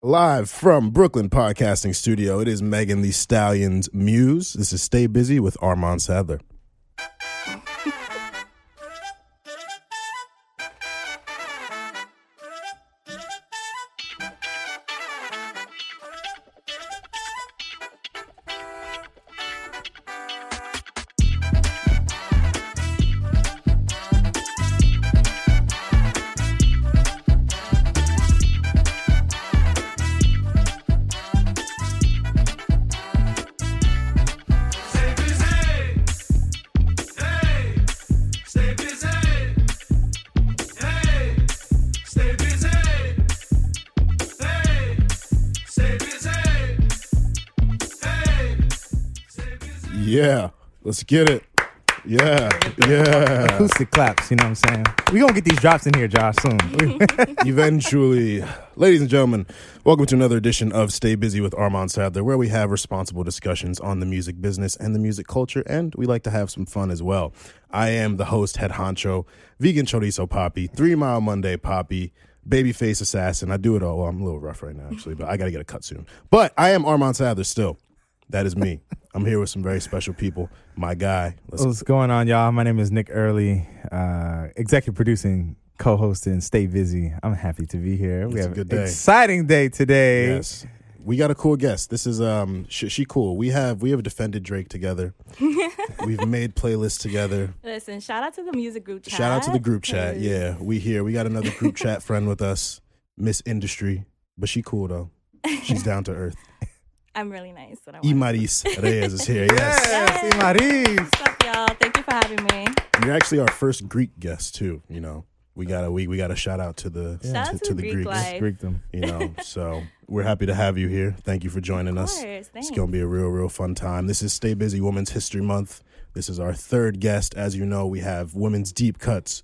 Live from Brooklyn Podcasting Studio, it is Megan Thee Stallion's Muse. This is Stay Busy with Armand Sadler. Get it. Yeah, yeah. acoustic claps. You know what I'm saying? We gonna get these drops in here, Josh, soon. Eventually, ladies and gentlemen, welcome to another edition of Stay Busy with Armand Sadler, where we have responsible discussions on the music business and the music culture, and we like to have some fun as well. I am the host, head honcho, vegan chorizo poppy, three mile Monday poppy, babyface assassin. I do it all. Well, I'm a little rough right now, actually, but I got to get a cut soon. But I am Armand Sadler still. That is me. I'm here with some very special people. My guy. Let's What's going on, y'all? My name is Nick Early, uh, executive producing, co-hosting Stay Busy. I'm happy to be here. we It's a have good an day. exciting day today. Yes. We got a cool guest. This is um she, she cool. We have we have defended Drake together. We've made playlists together. Listen, shout out to the music group chat. Shout out to the group chat. Yeah, we here. We got another group chat friend with us, Miss Industry, but she cool though. She's down to earth. I'm really nice. What I E want. Maris Reyes is here. Yes. Yes, sí, Maris. What's up, y'all? Thank you for having me. You're actually our first Greek guest too, you know. We got a we, we got to shout out to the Shout to, to to the the Greek Greeks. Greek them. you know. So, we're happy to have you here. Thank you for joining Of us. course, thanks. It's going to be a real, real fun time. This is Stay Busy Women's History Month. This is our third guest. As you know, we have women's deep cuts.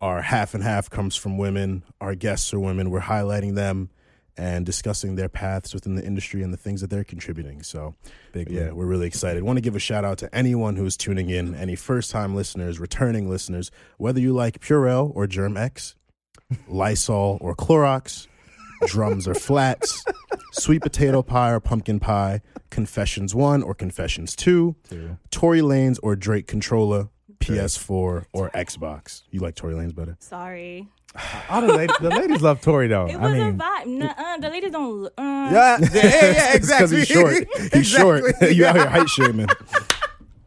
Our half and half comes from women. Our guests are women. We're highlighting them and discussing their paths within the industry and the things that they're contributing. So, Big yeah, we're really excited. Want to give a shout out to anyone who's tuning in, any first time listeners, returning listeners, whether you like Purell or Germ X, Lysol or Clorox, drums or flats, sweet potato pie or pumpkin pie, Confessions 1 or Confessions 2, Two. Tory Lanez or Drake Controller, PS4 or Xbox. You like Tory Lanez better? Sorry. All the ladies, the ladies love Tory though. It I mean, a vibe. Nuh-uh, the ladies don't. Uh, yeah, yeah, yeah, yeah, It's 'cause exactly. he's short. He's short. Exactly. you out here height shaming.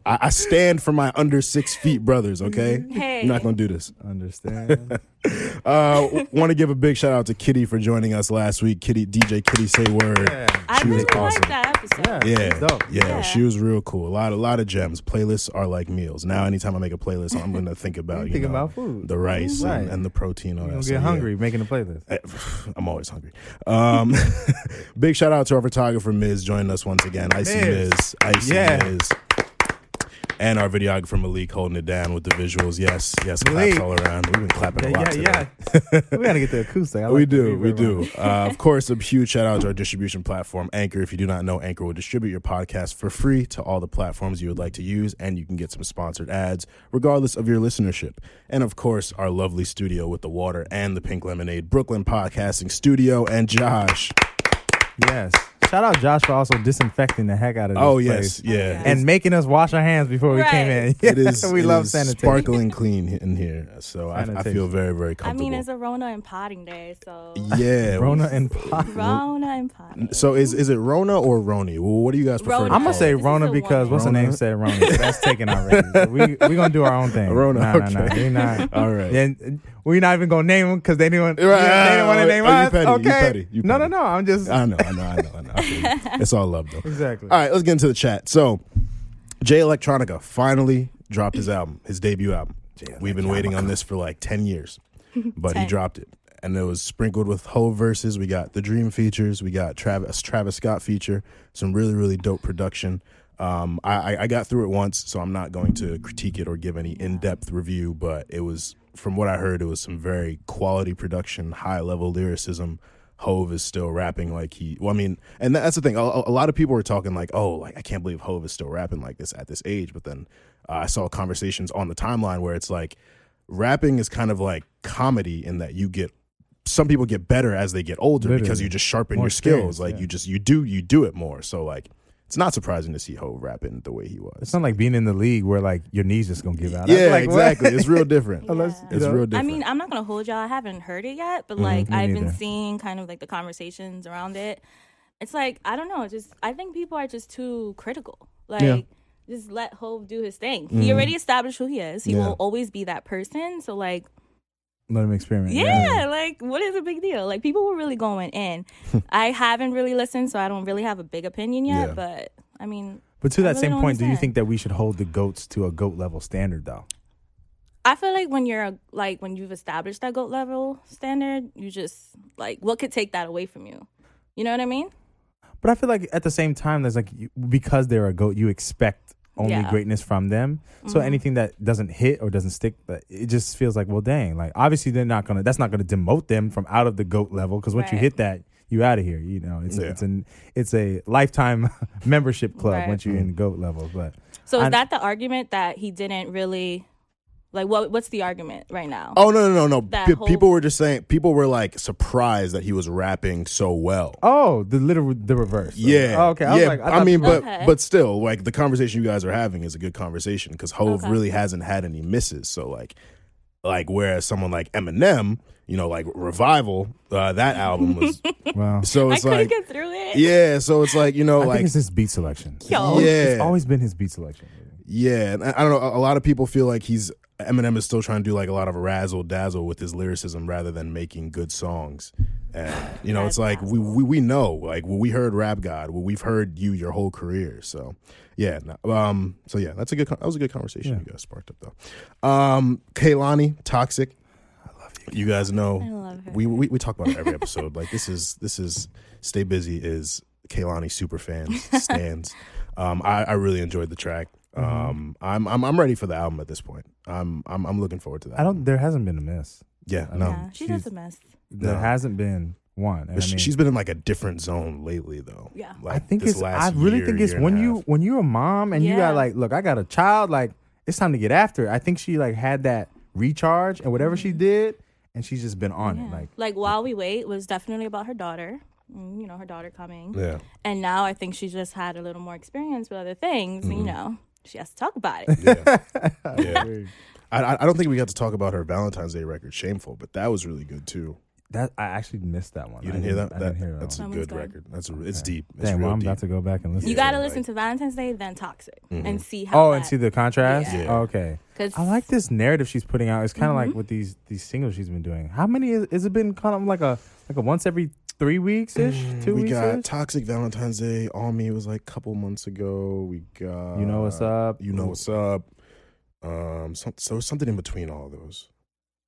I, I stand for my under six feet brothers, okay? Hey. You're not going to do this. Understand? Uh, Want to give a big shout out to Kitty for joining us last week. Kitty, DJ Kitty Say Word. Yeah. I She was really awesome. liked that episode. Yeah. Yeah, yeah, Yeah. she was real cool. A lot, a lot of gems. Playlists are like meals. Now, anytime I make a playlist, I'm gonna think about you Think know, about food. the rice Right. and, and the protein. All You that. don't So, get yeah. hungry making a playlist. Eh, I'm always hungry. Um, big shout out to our photographer Miz joining us once again. Icy Miz. Miz, Icy Yeah. Miz, and our videographer Malik holding it down with the visuals. Yes, yes, Malik. claps all around. We've been clapping a lot yeah, today. yeah. we gotta get the acoustic. We do, we do. Uh, of course, a huge shout out to our distribution platform, Anchor. If you do not know, Anchor will distribute your podcast for free to all the platforms you would like to use, and you can get some sponsored ads regardless of your listenership. And of course, our lovely studio with the water and the pink lemonade, Brooklyn Podcasting Studio, and Josh. Yes. Shout out Josh for also disinfecting the heck out of this Oh place. yes, yeah. And making us wash our hands before we came in. It is. we it love is sanitation. sparkling clean in here, so I, I feel Sanitation. very, very I comfortable. mean, it's a Rona and potting day, so yeah. Rona and pot. Rona and potting. So is is it Rona or Roni? Well, what do you guys prefer? Rona. to I'm gonna say? This is Rona a because what's the woman. name said Rona. So that's taken already. So we we gonna do our own thing. Rona, Nah, nah, nah. okay. We not. All right. And we're not even gonna name them because they didn't. Want, Right. they didn't want to name Oh, you us. petty, you okay. petty, you No, no, no. I'm just I know, I know, I know, I know. I feel you. It's all love though. exactly. All right, let's get into the chat. So, Jay Electronica finally dropped his album, his debut album. We've been waiting on this for like 10 years, but he dropped it. And it was sprinkled with whole verses. We got the Dream features. We got Travis Travis Scott feature. Some really really dope production. Um, I, I- I got through it once, so I'm not going to critique it or give any in depth review. But it was, from what I heard, it was some very quality production, high level lyricism. Hove is still rapping like he. Well, I mean, and that's the thing. A, a lot of people were talking like, "Oh, like I can't believe Hove is still rapping like this at this age." But then uh, I saw conversations on the timeline where it's like, rapping is kind of like comedy in that you get some people get better as they get older because you just sharpen More your skills. experience, Like yeah. you just you do you do it more. So like it's not surprising to see Hove rapping the way he was. It's not like being in the league where like your knees just gonna give out. yeah, Like, exactly. It's real different. Yeah. Unless, It's know, real different. I mean, I'm not gonna hold y'all. I haven't heard it yet, but Mhm. like Me I've been seeing kind of like the conversations around it. It's like I don't know. Just I think people are just too critical. Like Yeah. just let Hove do his thing. He already established who he is. He Yeah. will always be that person. So like Let him experiment. yeah, like what is a big deal? Like people were really going in. I haven't really listened, so I don't really have a big opinion yet. Yeah. But I mean, But to I that really same point, do you think that we should hold the goats to a goat level standard though? I feel like when you're a, like when you've established that goat level standard, you just like what could take that away from you? You know what I mean? But I feel like at the same time, there's like because they're a goat, you expect only Yeah. greatness from them. So Mhm. anything that doesn't hit or doesn't stick, that- it just feels like, well, dang. Like obviously they're not gonna. That's not gonna demote them from out of the goat level because once you hit that, you out of here. You know, it's Yeah. a, it's an it's a lifetime membership club Right. once you're in goat level. But So is I- that the argument that he didn't really like? What What's the argument right now? Oh no no no no! That Pe- whole- people were just saying people were like surprised that he was rapping so well. oh, the literal the reverse. Yeah. Oh, okay. I was yeah. like, I, I, mean, but Okay. but still, like the conversation you guys are having is a good conversation because Hove Okay. really hasn't had any misses. So like, like whereas someone like Eminem, you know, like Revival, uh, that album was. wow. so it's couldn't like, get through it. yeah. So it's like you know, I like think it's his beat selection. Yo. Yeah. it's always been his beat selection. Yeah, and I I don't know. A a lot of people feel like he's Eminem is still trying to do like a lot of razzle dazzle with his lyricism rather than making good songs. And you know, it's like we, we we know like when we heard Rap God, well, we've heard you your whole career. So yeah, no, um, so yeah, that's a good. That was a good conversation Yeah. you guys sparked up though. Um, Kehlani, toxic. I love you. You guys know I love her. we, we we talk about it every episode. like this is this is Stay Busy is Kehlani super fans stands. um, I, I really enjoyed the track. Um, I'm I'm I'm ready for the album at this point. I'm I'm I'm looking forward to that. I don't. There hasn't been a miss. Yeah, I no. yeah, she does a mess. There No. hasn't been one. And I She- mean, She's been in like a different zone lately, though. Yeah. Like I think this it's. I really year, think it's when you when you're a mom and you got like, look, I got a child. Like it's time to get after. it. I think she like had that recharge and whatever she did, and she's just been on it. Mm-hmm. Like like while we wait was definitely about her daughter. Mm, You know, her daughter coming. Yeah, And now I think she just had a little more experience with other things. Mm-hmm. You know, she has to talk about it. yeah, yeah. I I I don't think we got to talk about her Valentine's Day record, "Shameful," but that was really good too. that, I actually missed that one. You I didn't hear that? I that didn't hear that. that's one. a That good good. record. That's a, it's deep. It's Damn, real well, I'm deep. about to go back and listen. You got to it. listen to Valentine's Day, then Toxic, Mhm. and see how. Oh, that, and see the contrast. Yeah. Oh, okay. 'cause- I like this narrative she's putting out. It's kind of Mm-hmm. like with these these singles she's been doing. How many is, is it been? Kind of like a like a once every three weeks ish, two Mm, we weeks got. Toxic Valentine's Day. All Me was like a couple months ago. We got You know what's up. You know what's up. Um, some, so something in between all those.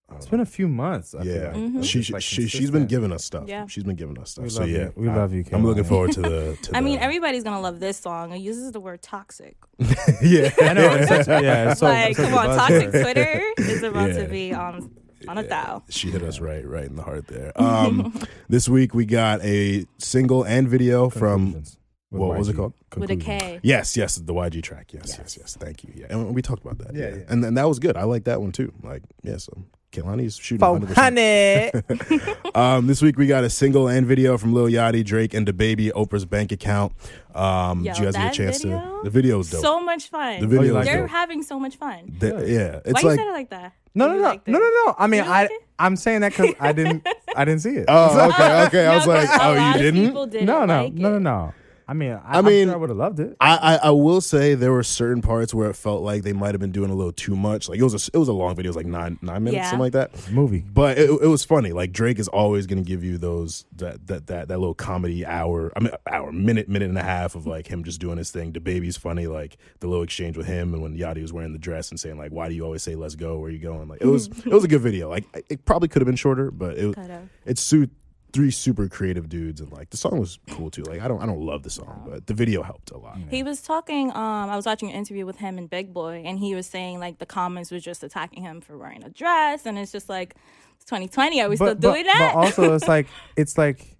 Um, It's been a few months. I feel yeah, like. Mhm. She, just, she, like, she she's been giving us stuff. Yeah. she's been giving us stuff. So yeah, you. We I- love you. I'm looking Kehlani. forward to the. To I mean, everybody's gonna love this song. It uses the word toxic. yeah, I know. It's such, yeah, it's so, like, it's come on, toxic. Twitter is about Yeah. to be on on a thou. She hit us right, right in the heart there. Um, this week we got a single and video from Konclusions with what was it YG. called? With a Konclusions. K. Yes, yes, the YG track. Yes, yes, Yes. yes. Thank you. Yeah, and we talked about that. Yeah, Yeah, yeah. and and that was good. I like that one too. Like, yeah, so Kehlani's shooting. Four 100%. Um, this week we got a single and video from Lil Yachty, Drake, and DaBaby Oprah's bank account. Um, Yo, did you guys get a chance video? to? The video's dope. So much fun. the video like They're dope. having so much fun. The- yeah, it's Why like you said it like that? No, no, no, liked no, no, no. I mean, I, like? I'm saying that because I didn't, I didn't see it. oh, okay, okay. I was No, like, 'cause oh, you didn't? didn't no, no, like no, no, it. no. I mean, I, I I mean- mean, sure I would have loved it. I, I I will say there were certain parts where it felt like they might have been doing a little too much. Like it was a it was a long video, it was like nine nine minutes, Yeah. something like that. Movie. But it, it was funny. Like Drake is always going to give you those that, that that that little comedy hour. I mean, hour, minute, minute and a half of like him just doing his thing. DaBaby's funny. Like the little exchange with him and when Yachty was wearing the dress and saying like, "Why do you always say let's go? Where are you going?" Like it was it was a good video. Like it probably could have been shorter, but it Could've. it's su- three super creative dudes and like the song was cool too. Like I don't I don't love the song, but the video helped a lot. He was talking. Um, I was watching an interview with him and Big Boy, and he was saying like the comments was just attacking him for wearing a dress, and it's just like it's 2020. Are we still doing that? But also, it's like it's like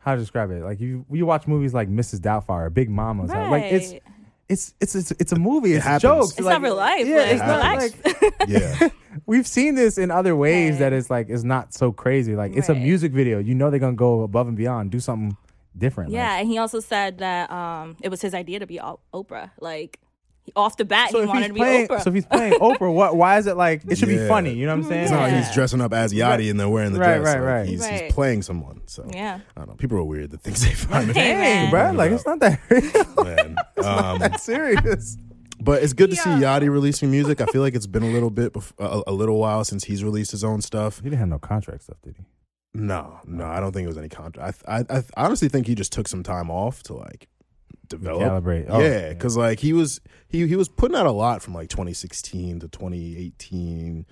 how to describe it. Like you, you watch movies like Mrs. Doubtfire, Big Mama's, like it's Right. It's it's it's, it's a movie. It's happens. jokes. It's like- not real life. Yeah, like, it's not relax. like Yeah. we've seen this in other ways that it's like it's not so crazy. Like it's a music video. You know they're gonna go above and beyond, do something different. yeah, Like, and he also said that um, it was his idea to be O- Oprah. Like he- off the bat, so he if wanted he's to be playing, Oprah. so if he's playing Oprah, what? Why is it like it should be funny? You know what I'm saying? It's not like Yeah. he's dressing up as Yachty and then wearing the Right, dress. right, Like, right. He's, Right. he's playing someone. So yeah. I don't know. People are weird. The things they find. Hey, Dang, man. bro, like it's not that real. man. Um, That's serious. But it's good to see Yeah. Yachty releasing music. I feel like it's been a little bit, bef- a, a little while since he's released his own stuff. He didn't have no contract stuff, did he? No, no, I don't think it was any contract. I, I, I honestly think he just took some time off to like develop. Calibrate. Oh, yeah, because like he was he he was putting out a lot from like 2016 to 2018.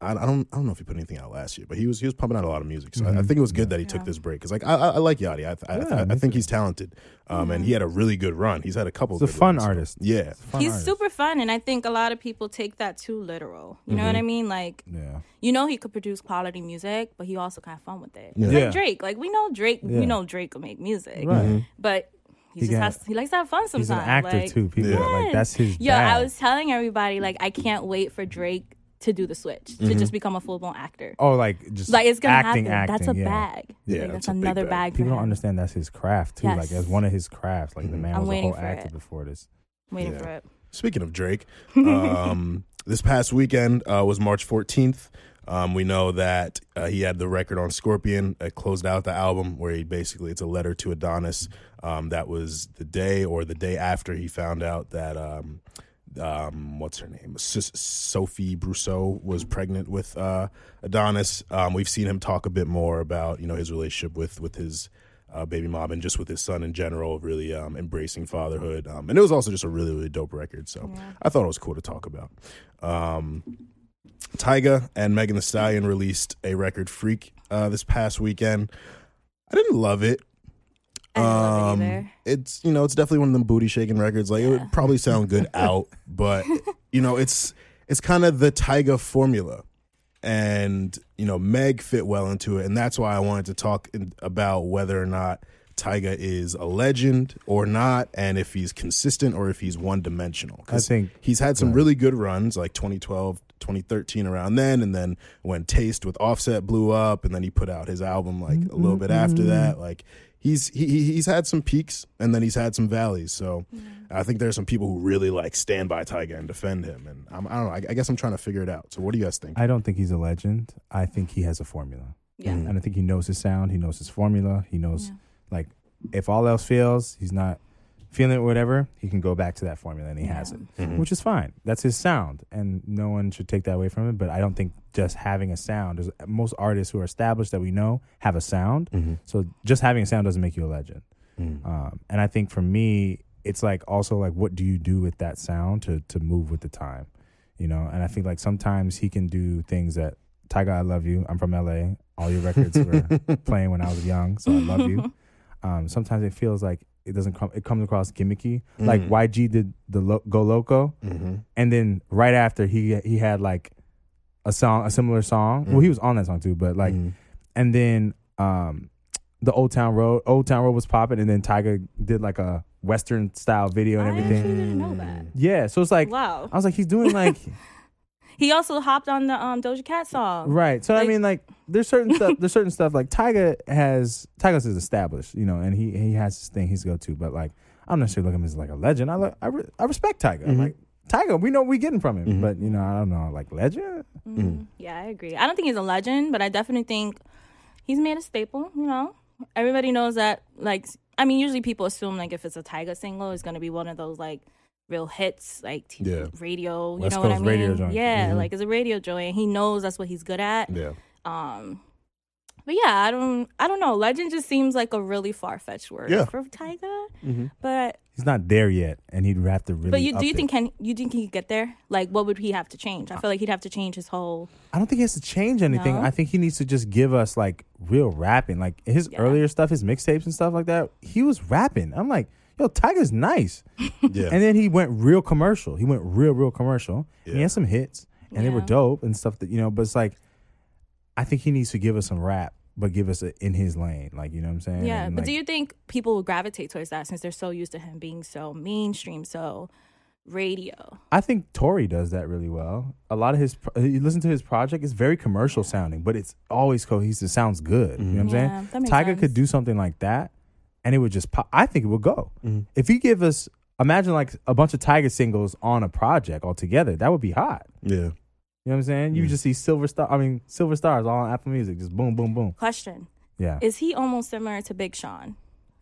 I, I don't I don't know if he put anything out last year, but he was he was pumping out a lot of music. So I, I Mhm. think it was good that he took Yeah. this break because like I, I I like Yachty. I I, Yeah, I, I think he's talented, um, and he had a really good run. He's had a couple. He's a fun runs, so- artist. Yeah, Fun He's artist. super fun, and I think a lot of people take that too literal. You know what I Mm-hmm. mean? Like, Yeah. you know, he could produce quality music, but he also kind of fun with it. Yeah. Yeah. Like Drake. Like we know Drake. Yeah. We know Drake will make music, Right. Mm-hmm. but he, He just can- has. He likes to have fun sometimes. He's an actor like, too. People Yeah. are like that's his. Yeah, I was telling everybody like I can't wait for Drake to do the switch Mm-hmm. to just become a full blown actor. Oh, like just Like it's gonna acting, happen. acting. that's a yeah. bag. Yeah, Like, that's that's a another bag. bag. for People don't understand that's his craft too. Like Yes. as one of his crafts. Like the man I'm was a waiting whole for actor it. before this. Waiting Yeah. for it. Speaking of Drake, um, this past weekend uh, was March 14th. Um, we know that uh, he had the record on Scorpion. It closed out the album where he basically it's a letter to Adonis. Um, that was the day or the day after he found out that um, um, what's her name, S- Sophie Brussaux was pregnant with uh, Adonis. Um, we've seen him talk a bit more about you know his relationship with with his uh, baby mom and just with his son in general, really um, embracing fatherhood. Um, and it was also just a really, really dope record. So I thought it was cool to talk about. Tyga and Megan Thee Stallion released a record Freak uh, this past weekend. I didn't love it. I didn't love it Um, either. It's you know it's definitely one of them booty shaking records. Like it would probably sound good out, but you know it's it's kind of the Tyga formula, and you know Meg fit well into it, and that's why I wanted to talk in, about whether or not Tyga is a legend or not, and if he's consistent or if he's one dimensional. I think- he's had some really good runs, like 2012, 2013, around then, and then when Taste with Offset blew up, and then he put out his album like a little bit after mm-hmm. that. Like he's he he- he's had some peaks, and then he's had some valleys. So I think there's some people who really like stand by Tyga and defend him, and I'm, I don't know. I, I guess I'm trying to figure it out. So what do you guys think? I don't think he's a legend. I think he has a formula. Yeah. And I think he knows his sound. He knows his formula. He knows Yeah. like if all else fails, he's not feeling it, whatever. He can go back to that formula, and he has it, Mhm. which is fine. That's his sound, and no one should take that away from him. But I don't think just having a sound. There's most artists who are established that we know have a sound. Mhm. So just having a sound doesn't make you a legend. Mhm. Um, and I think for me, it's like also like what do you do with that sound to to move with the time, you know? And I think like sometimes he can do things that Tyga, I love you. I'm from LA. All your records were playing when I was young, so I love you. Um, sometimes it feels like it doesn't come. It comes across gimmicky. Like Mhm. YG did the lo- Go Loco, Mhm. and then right after he he had like a song, a similar song. Well, he was on that song too, but like Mhm. and then um the Old Town Road Old Town Road was popping and then Tyga did like a western style video and I everything. didn't know that. Yeah, so it's like Wow. I was like he's doing like He also hopped on the um, Doja Cat song. right. So I mean like there's certain stuff there's certain stuff like Tyga has Tyga's is established, you know, and he he has his thing he's go to, but like I'm not sure. looking at him as like a legend. I look, I, re- I respect Tyga. I'm like Tyga, we know what we getting from him, Mhm. but you know, I don't know, like legend. Mm, Yeah, I agree. I don't think he's a legend, but I definitely think he's made a staple. You know, everybody knows that. Like, I mean, usually people assume like if it's a Tyga single, it's gonna be one of those like real hits, like t- Yeah. radio. You West know what I mean? radio joint. Yeah, Mhm. like it's a radio joint, and he knows that's what he's good at. Yeah. Um, but yeah, I don't, I don't know. Legend just seems like a really far fetched word Yeah. for Tyga. Mhm. But He's not there yet, and he'd have to really. but you do you it. think can you think he could get there? Like, what would he have to change? I feel like he'd have to change his whole. I don't think he has to change anything. No? I think he needs to just give us like real rapping. Like his Yeah. earlier stuff, his mixtapes and stuff like that, he was rapping. I'm like, yo, Tyga's nice. Yeah. And then he went real commercial. He went real, real commercial. And he Yeah. had some hits and they were Yeah. dope and stuff that, you know, but it's like, I think he needs to give us some rap but give us a in his lane. Like you know what I'm saying? Yeah, And, but like, do you think people will gravitate towards that since they're so used to him being so mainstream, so radio? I think Tory does that really well. A lot of his, you listen to his project, it's very commercial sounding, but it's always cohesive. It sounds good. You know what I'm Yeah, saying? that makes Tyga sense. could do something like that, and it would just pop. I think it would go. Mhm. If you give us, imagine like a bunch of Tyga singles on a project all together, that would be hot. Yeah. You know what I'm saying? You Mm. just see silver star. I mean, silver stars all on Apple Music, just boom, boom, boom. Question: Yeah. Is he almost similar to Big Sean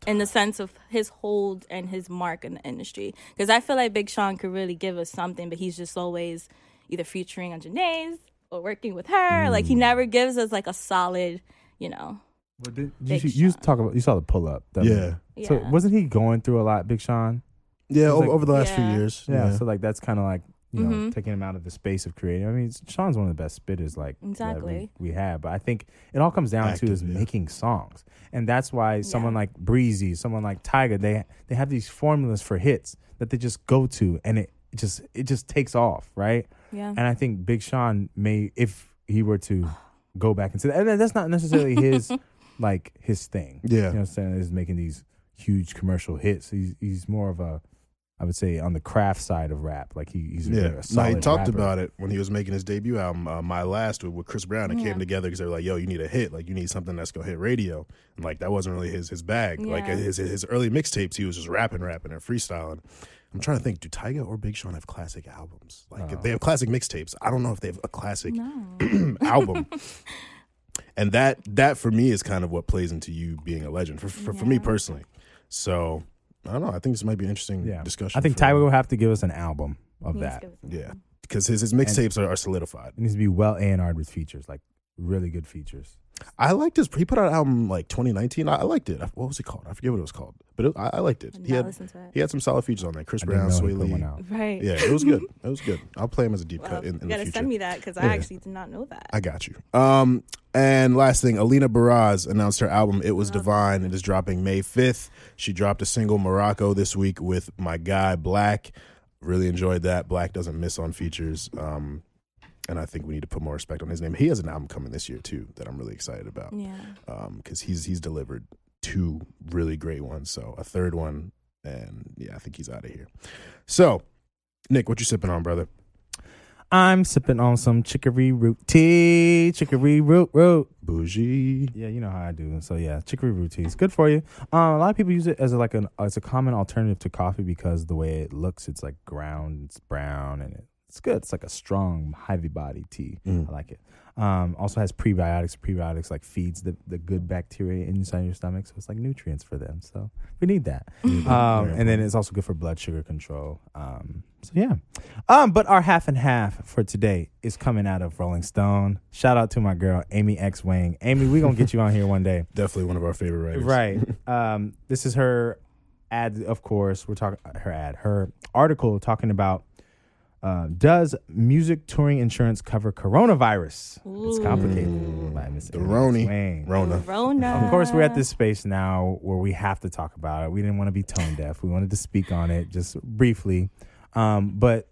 in the sense of his hold and his mark in the industry? Because I feel like Big Sean could really give us something, but he's just always either featuring on Jhené's or working with her. Like Mm. he never gives us like a solid, you know. But did, you, Big you Sean. talk about you saw the pull up. that- Yeah. So wasn't he going through a lot, Big Sean? Yeah. Over, like- over the last few Yeah. years. Yeah, so like that's kind of like you know Mhm. taking him out of the space of creating. I mean, Sean's one of the best spitters like that Exactly. we, we have, but I think it all comes down Active, to is yeah. making songs, and that's why someone like Breezy, someone like Tyga, they they have these formulas for hits that they just go to, and it just it just takes off, right? Yeah. And I think Big Sean may, if he were to go back into that, and that's not necessarily his like his thing. Yeah. You know what I'm saying? Is making these huge commercial hits. He's he's more of a I would say on the craft side of rap. Like he, he's a, Yeah, a no, he talked rapper. about it when he was making his debut album, uh, My Last, with, with Chris Brown. It Yeah. came together because they were like, "Yo, you need a hit. Like, you need something that's gonna hit radio." And like that wasn't really his his bag. Like his his early mixtapes, he was just rapping, rapping, and freestyling. I'm trying to think, do Tyga or Big Sean have classic albums? Like, if they have classic mixtapes, I don't know if they have a classic No. album. And that that for me is kind of what plays into you being a legend for for, for me personally. So I don't know. I think this might be an interesting Yeah, discussion. I think for- Tyler will have to give us an album of needs that. to give us Yeah, because his his mixtapes are, are solidified. It needs to be well A and R with features, like really good features. I liked his. He put out an album like 2019. I, I liked it. What was it called? I forget what it was called, but it, I, I liked it. I He had to it. he had some solid features on there. Chris I Brown, know he Swae Lee. Right. Yeah, it was good. It was good. I'll play him as a deep Well, cut in, you in the gotta send me that because Yeah. I actually did not know that. I got you. Um, and last thing, Alina Baraz announced her album "It Was Divine." It is dropping May fifth. She dropped a single "Morocco" this week with my guy Black. Really enjoyed that. Black doesn't miss on features. Um, and I think we need to put more respect on his name. He has an album coming this year too that I'm really excited about. yeah. because he's he's delivered two really great ones. So a third one, and yeah, I think he's out of here. So, Nick, what you sipping on, brother? I'm sipping on some chicory root tea, chicory root root. Bougie. Yeah, you know how I do. So yeah, chicory root tea is good for you. Um, a lot of people use it as a, like an as a common alternative to coffee because the way it looks, it's like ground, it's brown, and it, it's good. It's like a strong, heavy body tea. Mm. I like it. Um, also has prebiotics. Prebiotics like feeds the, the good bacteria inside your stomach, so it's like nutrients for them. So we need that. Um, and then it's also good for blood sugar control. Um, so yeah. Um, but our half and half for today is coming out of Rolling Stone. Shout out to my girl Amy X Wang. Amy, we gonna get you on here one day. Definitely one of our favorite writers. Right. Um, this is her ad, of course. We're talking her ad, her article talking about uh, does music touring insurance cover coronavirus? It's complicated. By Miss The Amy Roni. Rona. Rona. Of course, we're at this space now where we have to talk about it. We didn't want to be tone deaf. We wanted to speak on it just briefly. Um, but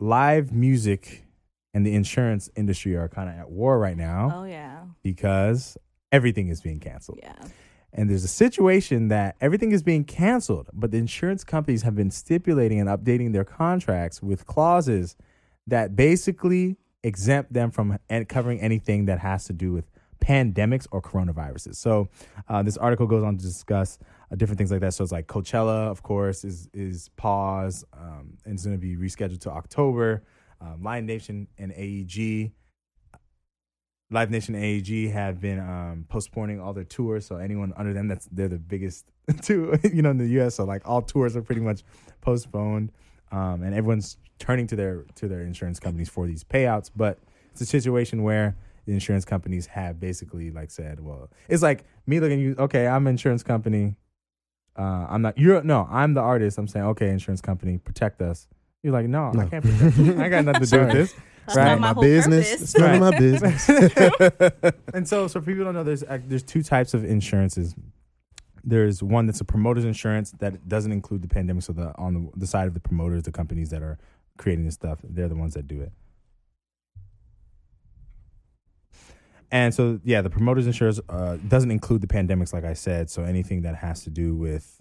live music and the insurance industry are kind of at war right now Oh yeah. because everything is being canceled. Yeah. And there's a situation that everything is being canceled, but the insurance companies have been stipulating and updating their contracts with clauses that basically exempt them from covering anything that has to do with pandemics or coronaviruses. So uh, this article goes on to discuss uh, different things like that. So it's like Coachella, of course, is is paused um, and it's going to be rescheduled to October. Um, Live Nation and AEG Live Nation AEG have been um, postponing all their tours. So anyone under them, that's they're the biggest two, you know, in the U.S. So like all tours are pretty much postponed, um, and everyone's turning to their to their insurance companies for these payouts. But it's a situation where the insurance companies have basically like said, well, it's like me looking at you. Okay, I'm an insurance company. Uh, I'm not. You're no. I'm the artist. I'm saying, okay, insurance company, protect us. You're like, no, I can't protect you. I got nothing to do with this. That's Right. not my, My whole business. purpose. It's none of my business. and so, so for people don't know, there's uh, there's two types of insurances. There's one that's a promoter's insurance that doesn't include the pandemic. So the on the, the side of the promoters, the companies that are creating this stuff, they're the ones that do it. And so, yeah, the promoters insurance uh, doesn't include the pandemics, like I said. So anything that has to do with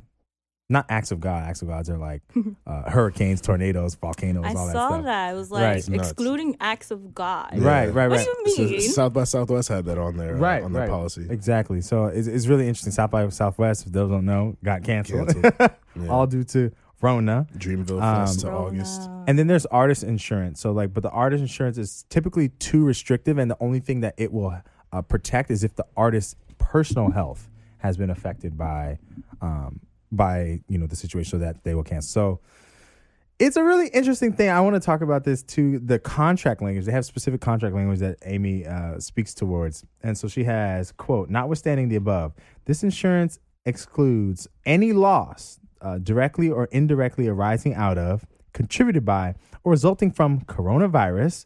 not acts of God. Acts of gods are like uh, hurricanes, tornadoes, volcanoes, I all that saw stuff. that. It was Right. like It's nuts. excluding acts of God. Yeah. Right, right, What right. do you So mean? South by Southwest had that on their uh, Right, on their right. policy. Exactly. So it's, it's really interesting. South by Southwest, if those don't know, got canceled, Canceled. Yeah. all due to Rona. Dreamville Um, Fest to Rona. August. And then there's artist insurance. So like, but the artist insurance is typically too restrictive, and the only thing that it will uh, protect is if the artist's personal health has been affected by, um, by you know the situation, so that they will cancel. So it's a really interesting thing. I want to talk about this too. The contract language. They have specific contract language that Amy uh, speaks towards, and so she has quote: "Notwithstanding the above, this insurance excludes any loss uh, directly or indirectly arising out of, contributed by, or resulting from coronavirus,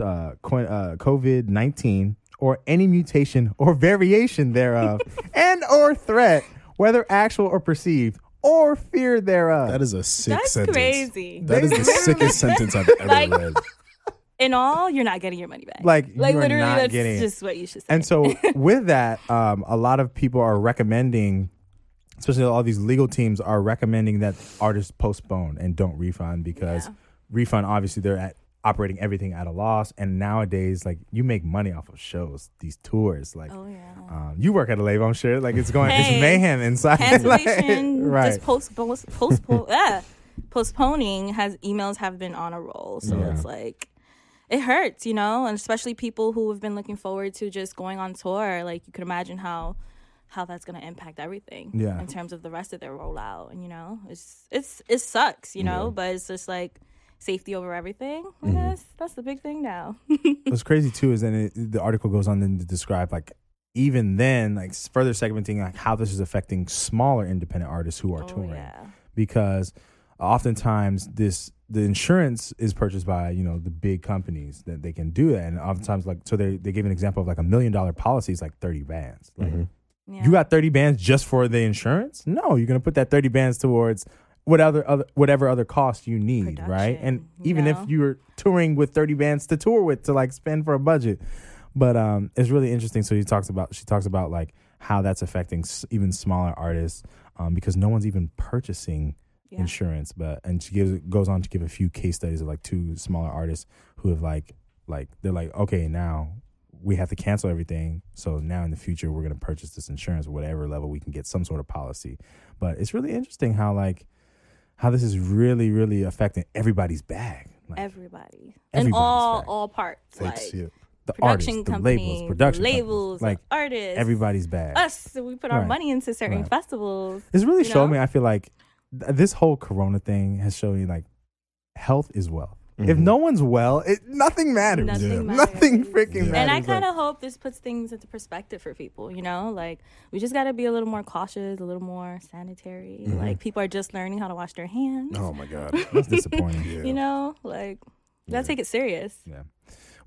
uh, COVID nineteen, or any mutation or variation thereof, and or threat, whether actual or perceived, or fear thereof." That is a sick That's sentence. crazy. That is the sickest sentence I've ever Like- read. In all, you're not getting your money back. Like, like you are literally, not that's getting it. just what you should say. And so with that, um, a lot of people are recommending, especially all these legal teams are recommending that artists postpone and don't refund because Yeah. refund obviously they're at operating everything at a loss. And nowadays, like you make money off of shows, these tours. Like oh yeah. um, you work at a label, I'm sure. Like it's going, Hey, it's mayhem inside. Like, right? just post, post, postpone, ah, postponing has emails have been on a roll. So Yeah. it's like it hurts, you know, and especially people who have been looking forward to just going on tour. Like you could imagine how how that's going to impact everything Yeah. in terms of the rest of their rollout. And you know, it's it's it sucks, you know, but it's just like safety over everything. I Mm-hmm. guess that's the big thing now. What's crazy too is then it, the article goes on then to describe like even then like further segmenting like how this is affecting smaller independent artists who are oh touring. yeah. because oftentimes this the insurance is purchased by you know the big companies that they can do that and oftentimes like so they, they give an example of like a million dollar policy is like 30 bands like yeah. you got 30 bands just for the insurance no you're gonna put that 30 bands towards whatever other whatever other cost you need right? And Production, you even know? if you're touring with 30 bands to tour with to like spend for a budget. But um it's really interesting. So he talks about she talks about like how that's affecting s- even smaller artists um because no one's even purchasing Yeah. insurance. But and she gives goes on to give a few case studies of like two smaller artists who have like like they're like okay now we have to cancel everything. So now in the future we're going to purchase this insurance whatever level we can get some sort of policy. But it's really interesting how like how this is really really affecting everybody's bag like everybody in Everybody's all back. all parts. Thanks. like yeah. the production artists, the companies, labels production companies, labels, like artists, everybody's bag us. So we put our Right. money into certain Right. festivals. It's really you showed know? me. I feel like th- this whole Corona thing has shown me like health is wealth. If Mhm. no one's well, it nothing matters. Nothing Yeah. matters. Nothing freaking Yeah. matters. And I kind of hope this puts things into perspective for people. You know, like we just got to be a little more cautious, a little more sanitary. Mm-hmm. Like people are just learning how to wash their hands. Oh my god. that's disappointing. Yeah. You know, like you gotta take it serious. Yeah.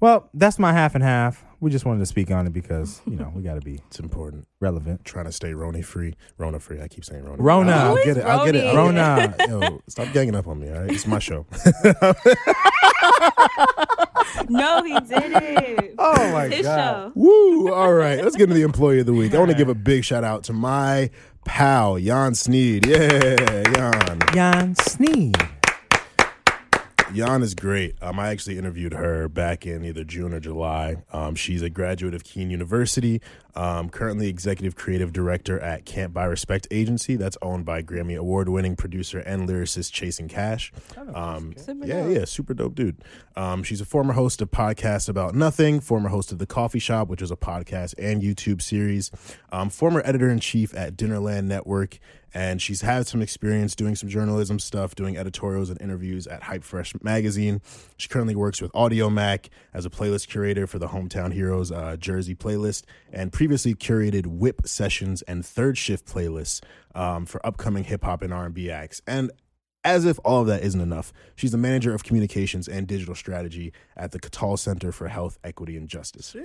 Well, that's my half and half. We just wanted to speak on it because you know we got to be It's important. relevant. Trying to stay Rona free. Rona free. I keep saying Rona. Rona. I'll, Who get it. I'll get it. I'll- Rona. Yo, stop ganging up on me. All right, it's my show. no, he didn't. Oh my His god. show. Woo! All right, let's get into the employee of the week. I want to give a big shout out to my pal Jan Sneed. Yeah, Jan. Jan Sneed. Jan is great. Um, I actually interviewed her back in either June or July. Um, she's a graduate of Kean University, um, currently executive creative director at Can't Buy Respect Agency, that's owned by Grammy award winning producer and lyricist Chasing Cash. Um, yeah, yeah, super dope dude. Um, she's a former host of Podcasts About Nothing, former host of The Coffee Shop, which is a podcast and YouTube series, um, former editor in chief at Dinnerland Network, and she's had some experience doing some journalism stuff, doing editorials and interviews at Hype Fresh magazine. She currently works with Audiomack as a playlist curator for the Hometown Heroes uh, Jersey playlist, and previously curated Whip sessions and Third Shift playlists um, for upcoming hip hop and R&B acts. And as if all of that isn't enough, she's the manager of communications and digital strategy at the Catal Center for Health, Equity, and Justice.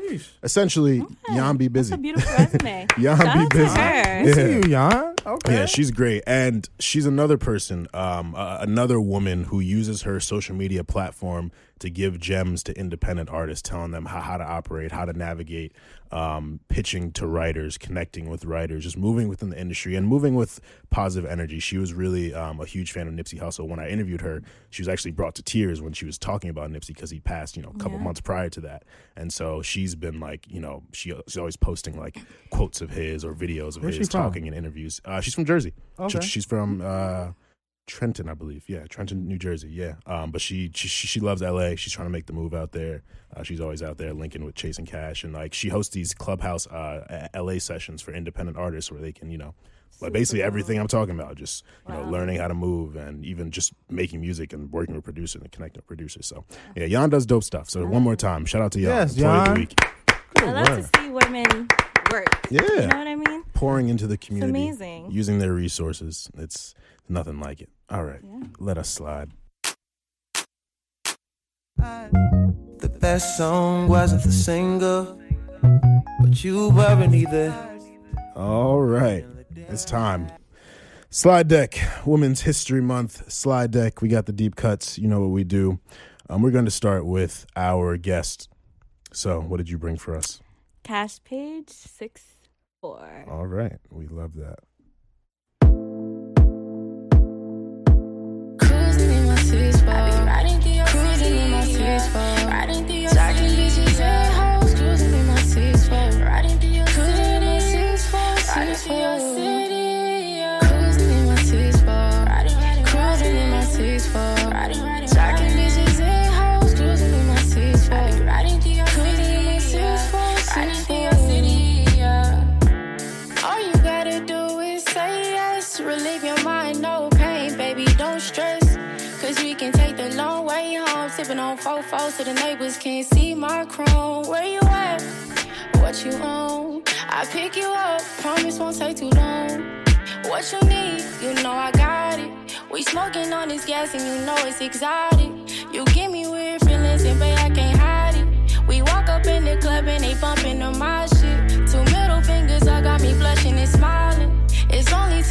Essentially, Jan be busy. That's a beautiful resume. Jan Shout be out to busy. her. I see you, Jan. Okay. Yeah, she's great, and she's another person, um, uh, another woman who uses her social media platform to give gems to independent artists, telling them how, how to operate, how to navigate, um, pitching to writers, connecting with writers, just moving within the industry and moving with positive energy. She was really um, a huge fan of Nipsey Hussle. When I interviewed her, she was actually brought to tears when she was talking about Nipsey because he passed, you know, a couple Yeah. months prior to that. And so she's been like, you know, she, she's always posting like quotes of his or videos of Where's his talking in interviews. Uh, she's from Jersey. She- Okay. she's from uh, Trenton, I believe. Yeah, Trenton, New Jersey. Yeah. Um, but she, she she she loves LA. She's trying to make the move out there. Uh, she's always out there linking with Chasing Cash, and like she hosts these clubhouse uh, LA sessions for independent artists where they can, you know, like basically Super everything. I'm talking about, just you know, learning how to move and even just making music and working with producers and connecting with producers. So yeah, Jan does dope stuff. So one more time, shout out to Jan. Yes, Employee of the Jan. week. I love to see women work. Yeah. You know what I mean? pouring into the community, amazing. using their resources. It's nothing like it. All right, Yeah. let us slide. The best song wasn't the single, but you weren't either. All right, it's time. Slide deck, Women's History Month. Slide deck. We got the deep cuts. You know what we do. Um, we're going to start with our guest. So, what did you bring for us? Kaash Paige six four. All right, we love that. Cruising in my six four. I be riding through your Cruising in my six four. Riding through your Talking bitches and hoes. Cruising in my six four. Riding through your city. Six four. Riding through your Sipping on fofo so the neighbors can't see my chrome. Where you at? What you own? I pick you up, promise won't take too long. What you need, you know I got it. We smoking on this gas and you know it's exotic. You give me weird feelings and babe, I can't hide it. We walk up in the club and they bumping to my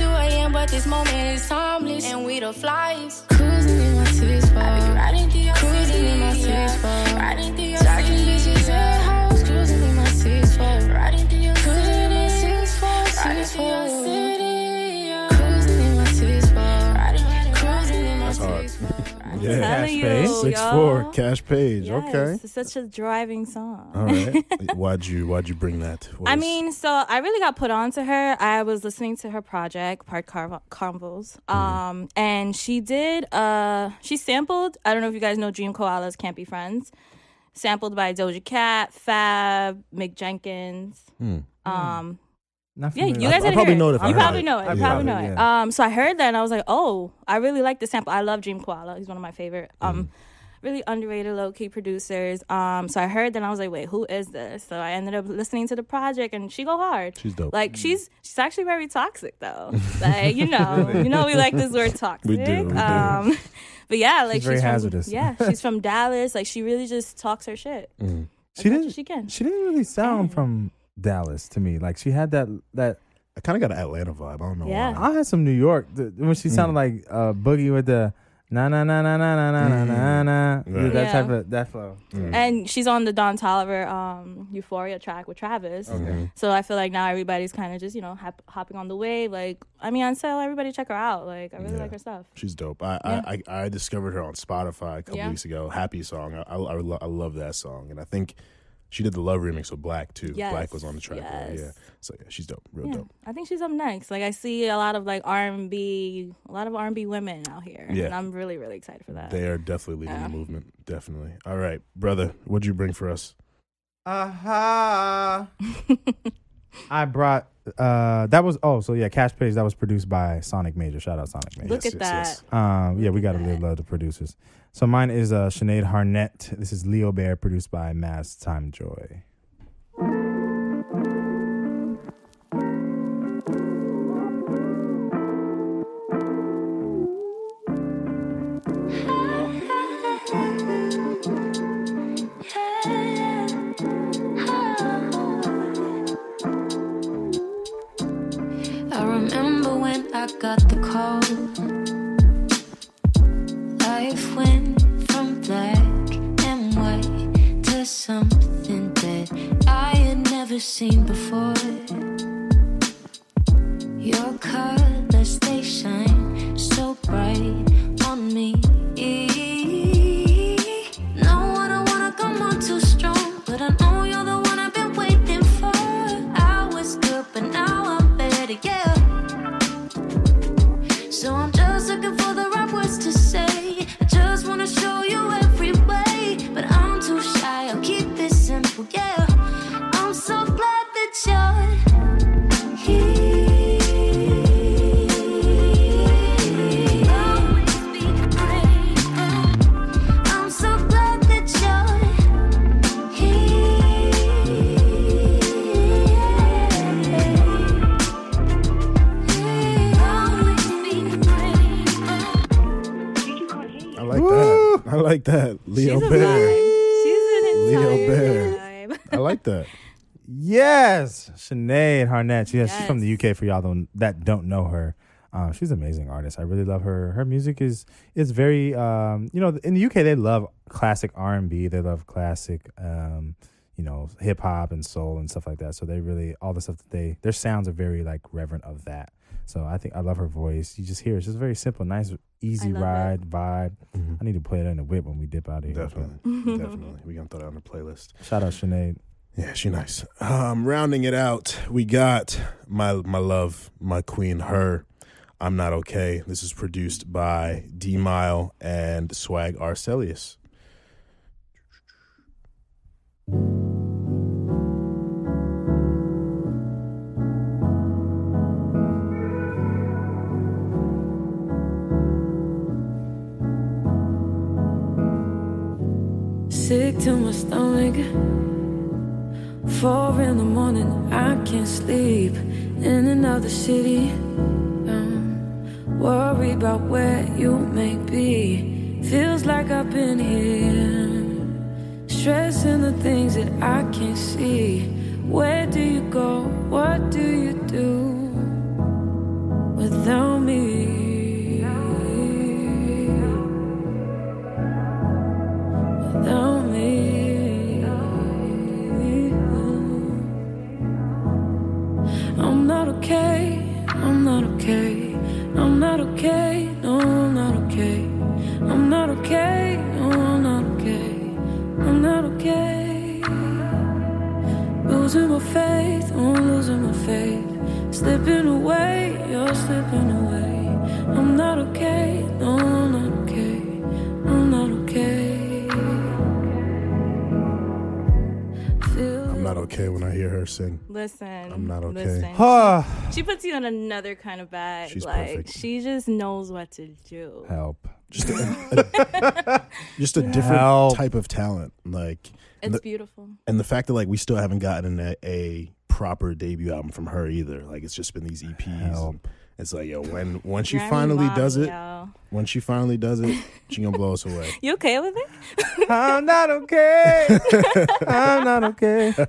2 a.m., but this moment is timeless. And we the flyers. Cruising in my six four. I be riding through your Cruising in my six four. Riding through your Talking bitches hoes. Cruising in my six four. Riding through your city. Six four. Riding through your city. Telling Cash you, page. Six y'all. four, Kaash Paige. Yes, Okay. It's such a driving song. All right. why'd you Why'd you bring that? What I was- mean, so I really got put on to her. I was listening to her project, Park Carv- Convos, Mm-hmm. um, and she did. Uh, she sampled. I don't know if you guys know Dream Koalas Can't Be Friends. Sampled by Doja Cat, Fab, Mick Jenkins. Hmm. Um, Not yeah, you guys I didn't probably know it. I You probably know it. I You probably know it. Um, so I heard that and I was like, oh, I really like the sample. I love Dream Koala. He's one of my favorite. Um, Mm-hmm. really underrated low key producers. Um, so I heard that and I was like, wait, who is this? So I ended up listening to the project and she go hard. She's dope. Like she's she's actually very toxic though. like you know, you know we like this word toxic. We do, we do. Um, but yeah, like She's very from, hazardous. Yeah, she's from Dallas. Like she really just talks her shit. Mm. She didn't. she can. She didn't really sound from Dallas to me. Like she had that that. I kind of got an Atlanta vibe. I don't know Yeah. why. I had some New York the, when she sounded like uh, Boogie with the na na na na na na na na na na. Right. That Yeah. type of that flow. Mm. And she's on the Don Toliver um, Euphoria track with Travis. Okay. So I feel like now everybody's kind of just, you know, hop- hopping on the wave. Like, I mean, until everybody check her out. Like, I really Yeah. like her stuff. She's dope. I, Yeah. I, I I discovered her on Spotify a couple Yeah. weeks ago. Happy song. I I, I, lo- I love that song, and I think she did the love remix with Black too. Yes, Black was on the track. with her, yes. Yeah. So yeah, she's dope. Real Yeah, dope. I think she's up next. Like, I see a lot of like R and B, a lot of R and B women out here, Yeah. and I'm really, really excited for that. They are definitely leading Yeah. the movement. Definitely. All right, brother. What'd you bring for us? Aha. I brought uh that was oh so yeah Kaash Paige that was produced by Sonic Major shout out Sonic Major Look at that. um yeah we got to live love the producers so mine is uh Sinead Harnett this is Leo Bear produced by Mass Time Joy I remember when I got the call. Seen before. Your colors they shine so bright like that. Leo She's Bear. She's an Leo Bear. vibe. I like that. Yes, Sinead Harnett. Yeah, she's from the UK. For y'all don't, that don't know her, um, she's an amazing artist. I really love her. Her music is is very, um, you know, in the UK they love classic R and B. They love classic, um, you know, hip hop and soul and stuff like that. So they really all the stuff that they their sounds are very like reverent of that. So I think I love her voice. You just hear it's just very simple, nice, easy I love ride vibe. Mhm. I need to play it in the whip when we dip out of here. Definitely, definitely. We gonna throw that on the playlist. Shout out Sinead. Yeah, she nice. Um, rounding it out, we got my my love, my queen, her. I'm not okay. This is produced by D'Mile and Swagg R'Celious. Sick to my stomach. Four in the morning, I can't sleep. In another city. Um, worried about where you may be. Feels like I've been here. Stressing the things that I can't see. Where do you go? What do you do without me? Not okay. No, I'm not okay. I'm not okay. No, I'm not okay. I'm not okay. Losing my faith. I'm losing my faith. Slipping away. You're slipping away. When I hear her sing. Listen, I'm not okay. Listen. She puts you in another kind of bag. She's like perfect. she just knows what to do. help. Just a, a- just a different Help. type of talent. Like, It's the- beautiful. and the fact that like we still haven't gotten a, a proper debut album from her either. Like, it's just been these EPs. and Help. It's like, yo, when when she finally mommy, does it, yo. when she finally does it, she gonna blow us away. You okay with it? I'm not okay. I'm not okay.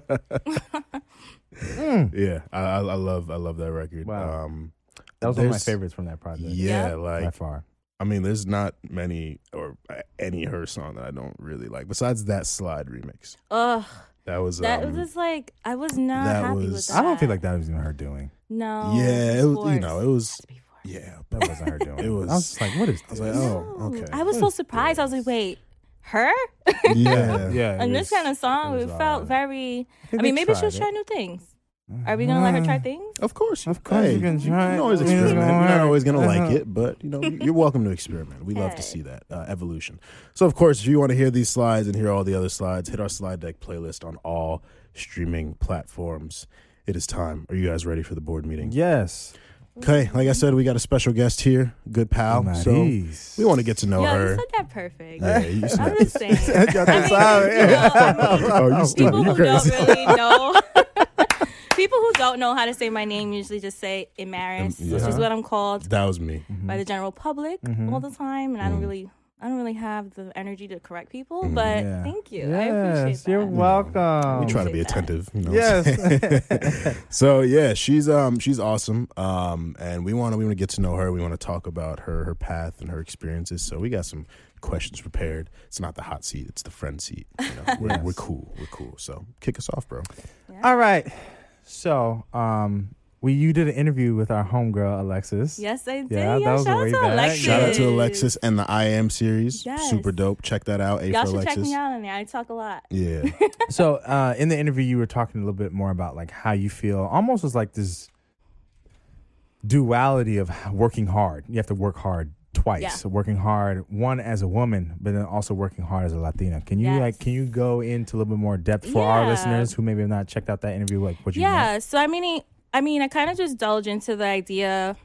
Mm. Yeah, I, I, I love I love that record. Wow. Um, That was one of my favorites from that project. yeah, Yeah. like by far. I mean, there's not many or any her song that I don't really like. Besides that slide remix, Ugh, that was that um, was just like I was not that happy was- with that. I don't feel like that was even her doing. No. yeah, it was you know it was to be forced. yeah. That wasn't her doing. It was- I was just like, what is This? I was this? like, oh, No. okay. I was so surprised. I was like, wait, her? yeah, yeah. it On this kind of song, it it, felt odd. very. I, think mean, maybe she'll tried try new things. Are we gonna let her try things? Of course, Of course Hey, you can try You it. can always I mean, it's experiment. gonna You're not work. always gonna like Uh-huh. it, but you know you're welcome to experiment. We love to see that uh, evolution. So, of course, if you want to hear these slides and hear all the other slides, hit our slide deck playlist on all streaming platforms. It is time. Are you guys ready for the board meeting? Yes. Okay, like I said, we got a special guest here, good pal. So Maurice. we want to get to know Yo, you her. said that perfect. Yeah, you said I'm just saying. I mean, you know, Oh, you stupid. people You who don't crazy. really know. people who don't know how to say my name usually just say Imaris, Um, which is what I'm called That was me. by the general public all the time, and I don't really, I don't really have the energy to correct people. But Yeah. thank you, I appreciate Yes, that. you're welcome. we try to be attentive. You know Yes. so yeah, she's um she's awesome. Um and we want to we want to get to know her. We want to talk about her her path and her experiences. So we got some questions prepared. It's not the hot seat, it's the friend seat. You know, we're, Yes. we're cool. We're cool. So kick us off, bro. Yeah. All right. So, um, we you did an interview with our homegirl Alexis. Yes, I did. Yeah, Yeah, that was shout out way to back. Alexis. Shout out to Alexis and the I Am series. Yes. Super dope. Check that out. A Y'all for should Alexis. check me out on there. I talk a lot. Yeah. So, uh, in the interview, you were talking a little bit more about like how you feel. Almost as like this duality of working hard. You have to work hard twice. Yeah. Working hard, one as a woman, but then also working hard as a Latina. Can you Yes. like can you go into a little bit more depth for our listeners who maybe have not checked out that interview? Like what you meant? Yeah. So I mean, I mean, I kind of just indulge into the idea.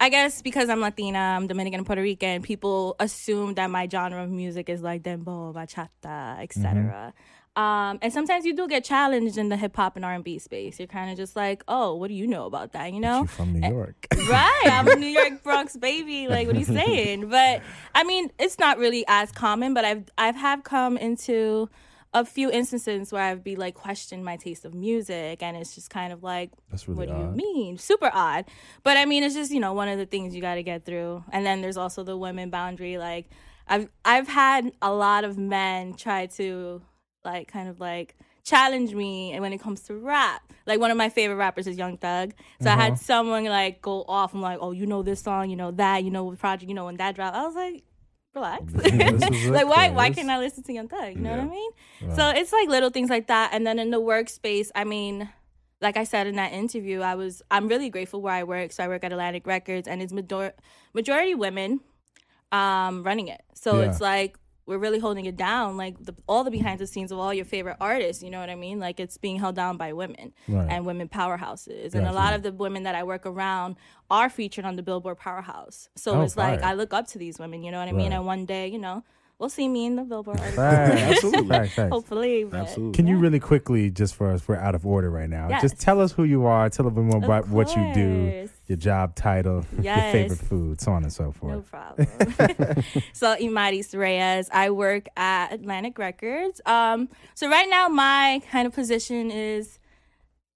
I guess because I'm Latina, I'm Dominican and Puerto Rican, people assume that my genre of music is like dembow, bachata, etc. Mm-hmm. Um, and sometimes you do get challenged in the hip hop and R&B space. You're kind of just like, oh, what do you know about that? You know, from New York. right? I'm a New York Bronx baby. Like, what are you saying? But I mean, it's not really as common. But I've I've have come into a few instances where I've be like questioned my taste of music, and it's just kind of like, really what do you mean? Super odd. But I mean, it's just you know one of the things you got to get through. And then there's also the women boundary. Like, I've I've had a lot of men try to like kind of like challenge me and when it comes to rap like one of my favorite rappers is young thug so i Uh-huh. had someone like go off and like oh you know this song you know that you know project you know when that dropped i was like relax like why why can't i listen to young thug you know what i Yeah. mean so it's like little things like that and then in the workspace i mean like I said in that interview, I was I'm really grateful where I work. So I work at Atlantic Records, and it's major- majority women um, running it. So Yeah. it's like we're really holding it down, like the, all the behind the scenes of all your favorite artists. You know what I mean? Like it's being held down by women Right. and women powerhouses, and a lot of the women that I work around are featured on the Billboard Powerhouse. So Oh, it's like. I look up to these women. You know what I mean? And one day, you know, we'll see me in the Billboard. article. Absolutely. Facts, facts. Hopefully, but Absolutely. Can you really quickly, just for us, we're out of order right now. Yes. Just tell us who you are. Tell us a bit more about what you do, course. Your job title, your favorite food, so on and so forth. No problem. so Imaris Reyes, I work at Atlantic Records. Um, so right now my kind of position is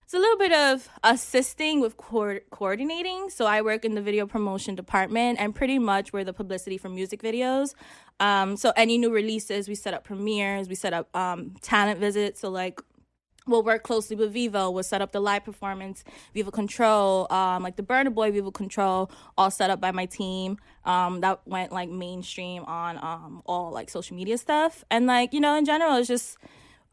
it's a little bit of assisting with co- coordinating. So I work in the video promotion department, and pretty much we're the publicity for music videos. Um, so any new releases, we set up premieres, we set up um, talent visits. So like we'll work closely with Vevo. We'll set up the live performance, Vevo Control, um, like the Burna Boy Vevo Control, all set up by my team. Um, that went like mainstream on um, all like social media stuff, and like you know, in general, it's just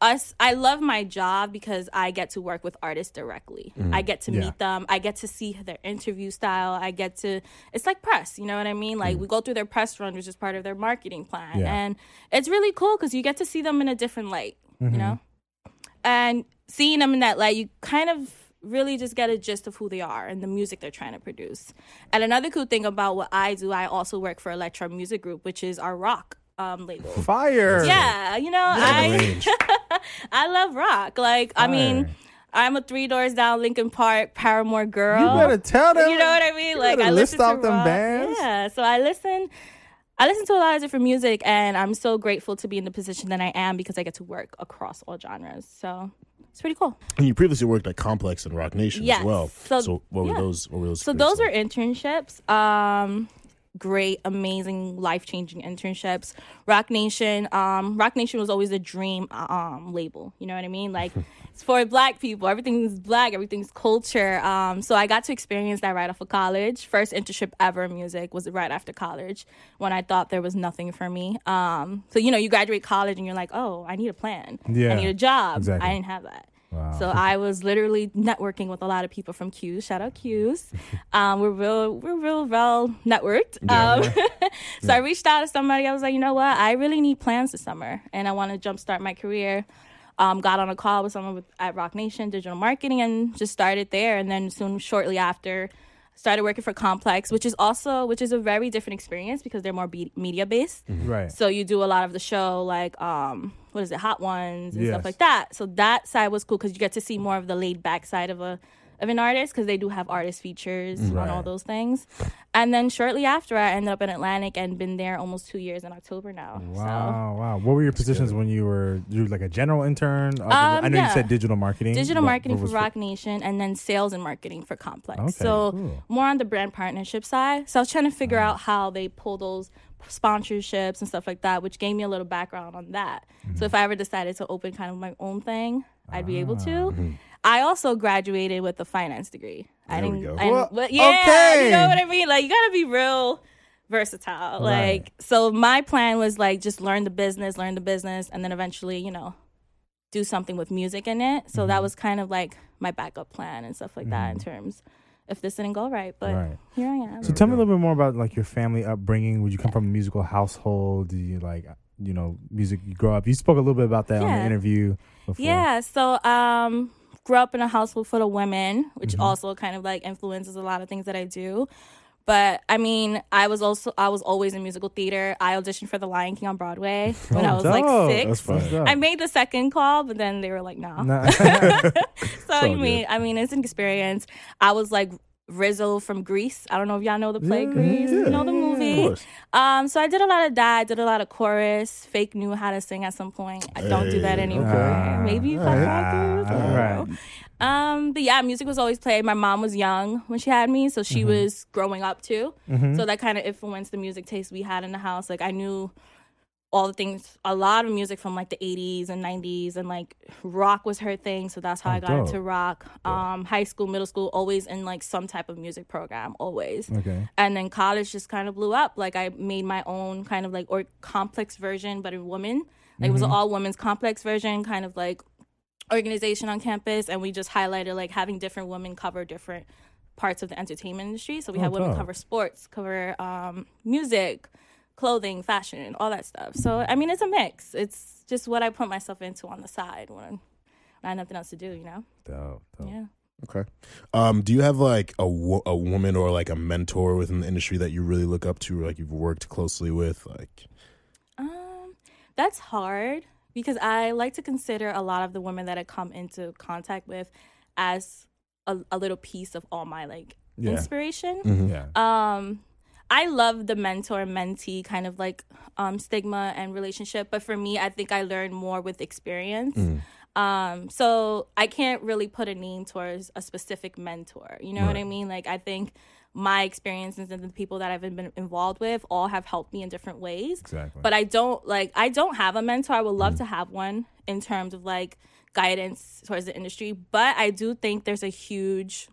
us. I love my job because I get to work with artists directly. I get to Yeah. meet them. I get to see their interview style. I get to. It's like press. You know what I mean? Like we go through their press run, which is part of their marketing plan, Yeah. and it's really cool because you get to see them in a different light. You know and seeing them in that light, you kind of really just get a gist of who they are and the music they're trying to produce. And another cool thing about what I do, I also work for Elektra Music Group, which is our rock um, label. Fire. Yeah, you know, I I love rock. Like, I mean, I'm a Three Doors Down, Linkin Park, Paramore girl. You better tell them. You know what I mean? You Like I list listen to off them rock. bands. Yeah, so I listen. I listen to a lot of different music, and I'm so grateful to be in the position that I am because I get to work across all genres. So it's pretty cool. And you previously worked at Complex and Roc Nation Yes. as well. So- So, what yeah. were those? What were those? So those are experiences internships. Um, great, amazing, life changing internships. Roc Nation. Um, Roc Nation was always a dream um label. You know what I mean? Like it's for black people. Everything's black. Everything's culture. Um, so I got to experience that right off of college. First internship ever in music was right after college when I thought there was nothing for me. Um, so you know, you graduate college and you're like, oh, I need a plan. Yeah, I need a job. exactly. I didn't have that. Wow. So I was literally networking with a lot of people from Q's. Shout out Q's. Um, we're real, we're real well networked. Um, so I reached out to somebody. I was like, you know what? I really need plans this summer, and I want to jumpstart my career. Um, got on a call with someone with, at Roc Nation Digital Marketing, and just started there. And then soon, shortly after, started working for Complex, which is also which is a very different experience because they're more be- media based. right. So you do a lot of the show, like um, what is it, Hot Ones and Yes. stuff like that. So that side was cool because you get to see more of the laid back side of a of an artist because they do have artist features on all those things. And then shortly after, I ended up in Atlantic and been there almost two years in October now. Wow, wow. What were your positions when you were you were like a general intern? Other than- I know you Um, said digital marketing. Digital What- marketing what for Roc Nation and then sales and marketing for Complex. Okay, so cool. more on the brand partnership side. So I was trying to figure Uh-huh. out how they pull those sponsorships and stuff like that, which gave me a little background on that. Mm-hmm. So if I ever decided to open kind of my own thing, I'd be able to. Ah. I also graduated with a finance degree. There we didn't. go. I- Well, but yeah, okay. you know what I mean. Like you gotta be real versatile. Right. Like so, my plan was like just learn the business, learn the business, and then eventually, you know, do something with music in it. So Mm-hmm. that was kind of like my backup plan and stuff like that in terms if this didn't go right. But Right. here I am. So tell me a little bit more about like your family upbringing. Would you come from a musical household? Did you like you know music? You grow up. You spoke a little bit about that on the interview. Before. Yeah, so um grew up in a household full of women, which Mm-hmm. also kind of like influences a lot of things that I do. But I mean, I was also I was always in musical theater. I auditioned for The Lion King on Broadway when I was like six. That's fun. What's up? I made the second call, but then they were like, "No." Nah. so all I mean, good. I mean, it's an experience. I was like Rizzo from Grease. I don't know if y'all know the play Yeah, Grease. yeah. You know the movie. Um, so I did a lot of that. I did a lot of chorus. Fake knew how to sing at some point. I don't do that anymore. okay. Maybe if Ah, I. I don't alright. Um, but yeah, music was always played. My mom was young when she had me, so she Mm-hmm. was growing up too. So that kind of influenced the music taste we had in the house. Like I knew all the things, a lot of music from like the 80s and 90s, and like rock was her thing. So that's how Oh, I got dope. into rock. Um, high school, middle school, always in like some type of music program, always. okay. And then college just kind of blew up. Like I made my own kind of like or complex version, but in woman Like it was an all women's complex version, kind of like organization on campus, and we just highlighted like having different women cover different parts of the entertainment industry. So we Oh, had women dope. cover sports, cover um, music, clothing, fashion, all that stuff. So I mean, it's a mix. It's just what I put myself into on the side when I had nothing else to do. You know? Dope, dope. Yeah. Okay. Um, do you have like a, wo- a woman or like a mentor within the industry that you really look up to, or like you've worked closely with? Like, Um, that's hard because I like to consider a lot of the women that I come into contact with as a, a little piece of all my like Yeah. inspiration. Yeah. Um, I love the mentor mentee kind of like um, stigma and relationship, but for me, I think I learned more with experience. Um, so I can't really put a name towards a specific mentor. You know what I mean? Like I think my experiences and the people that I've been involved with all have helped me in different ways. Exactly. But I don't like I don't have a mentor. I would love to have one in terms of like guidance towards the industry, but I do think there's a huge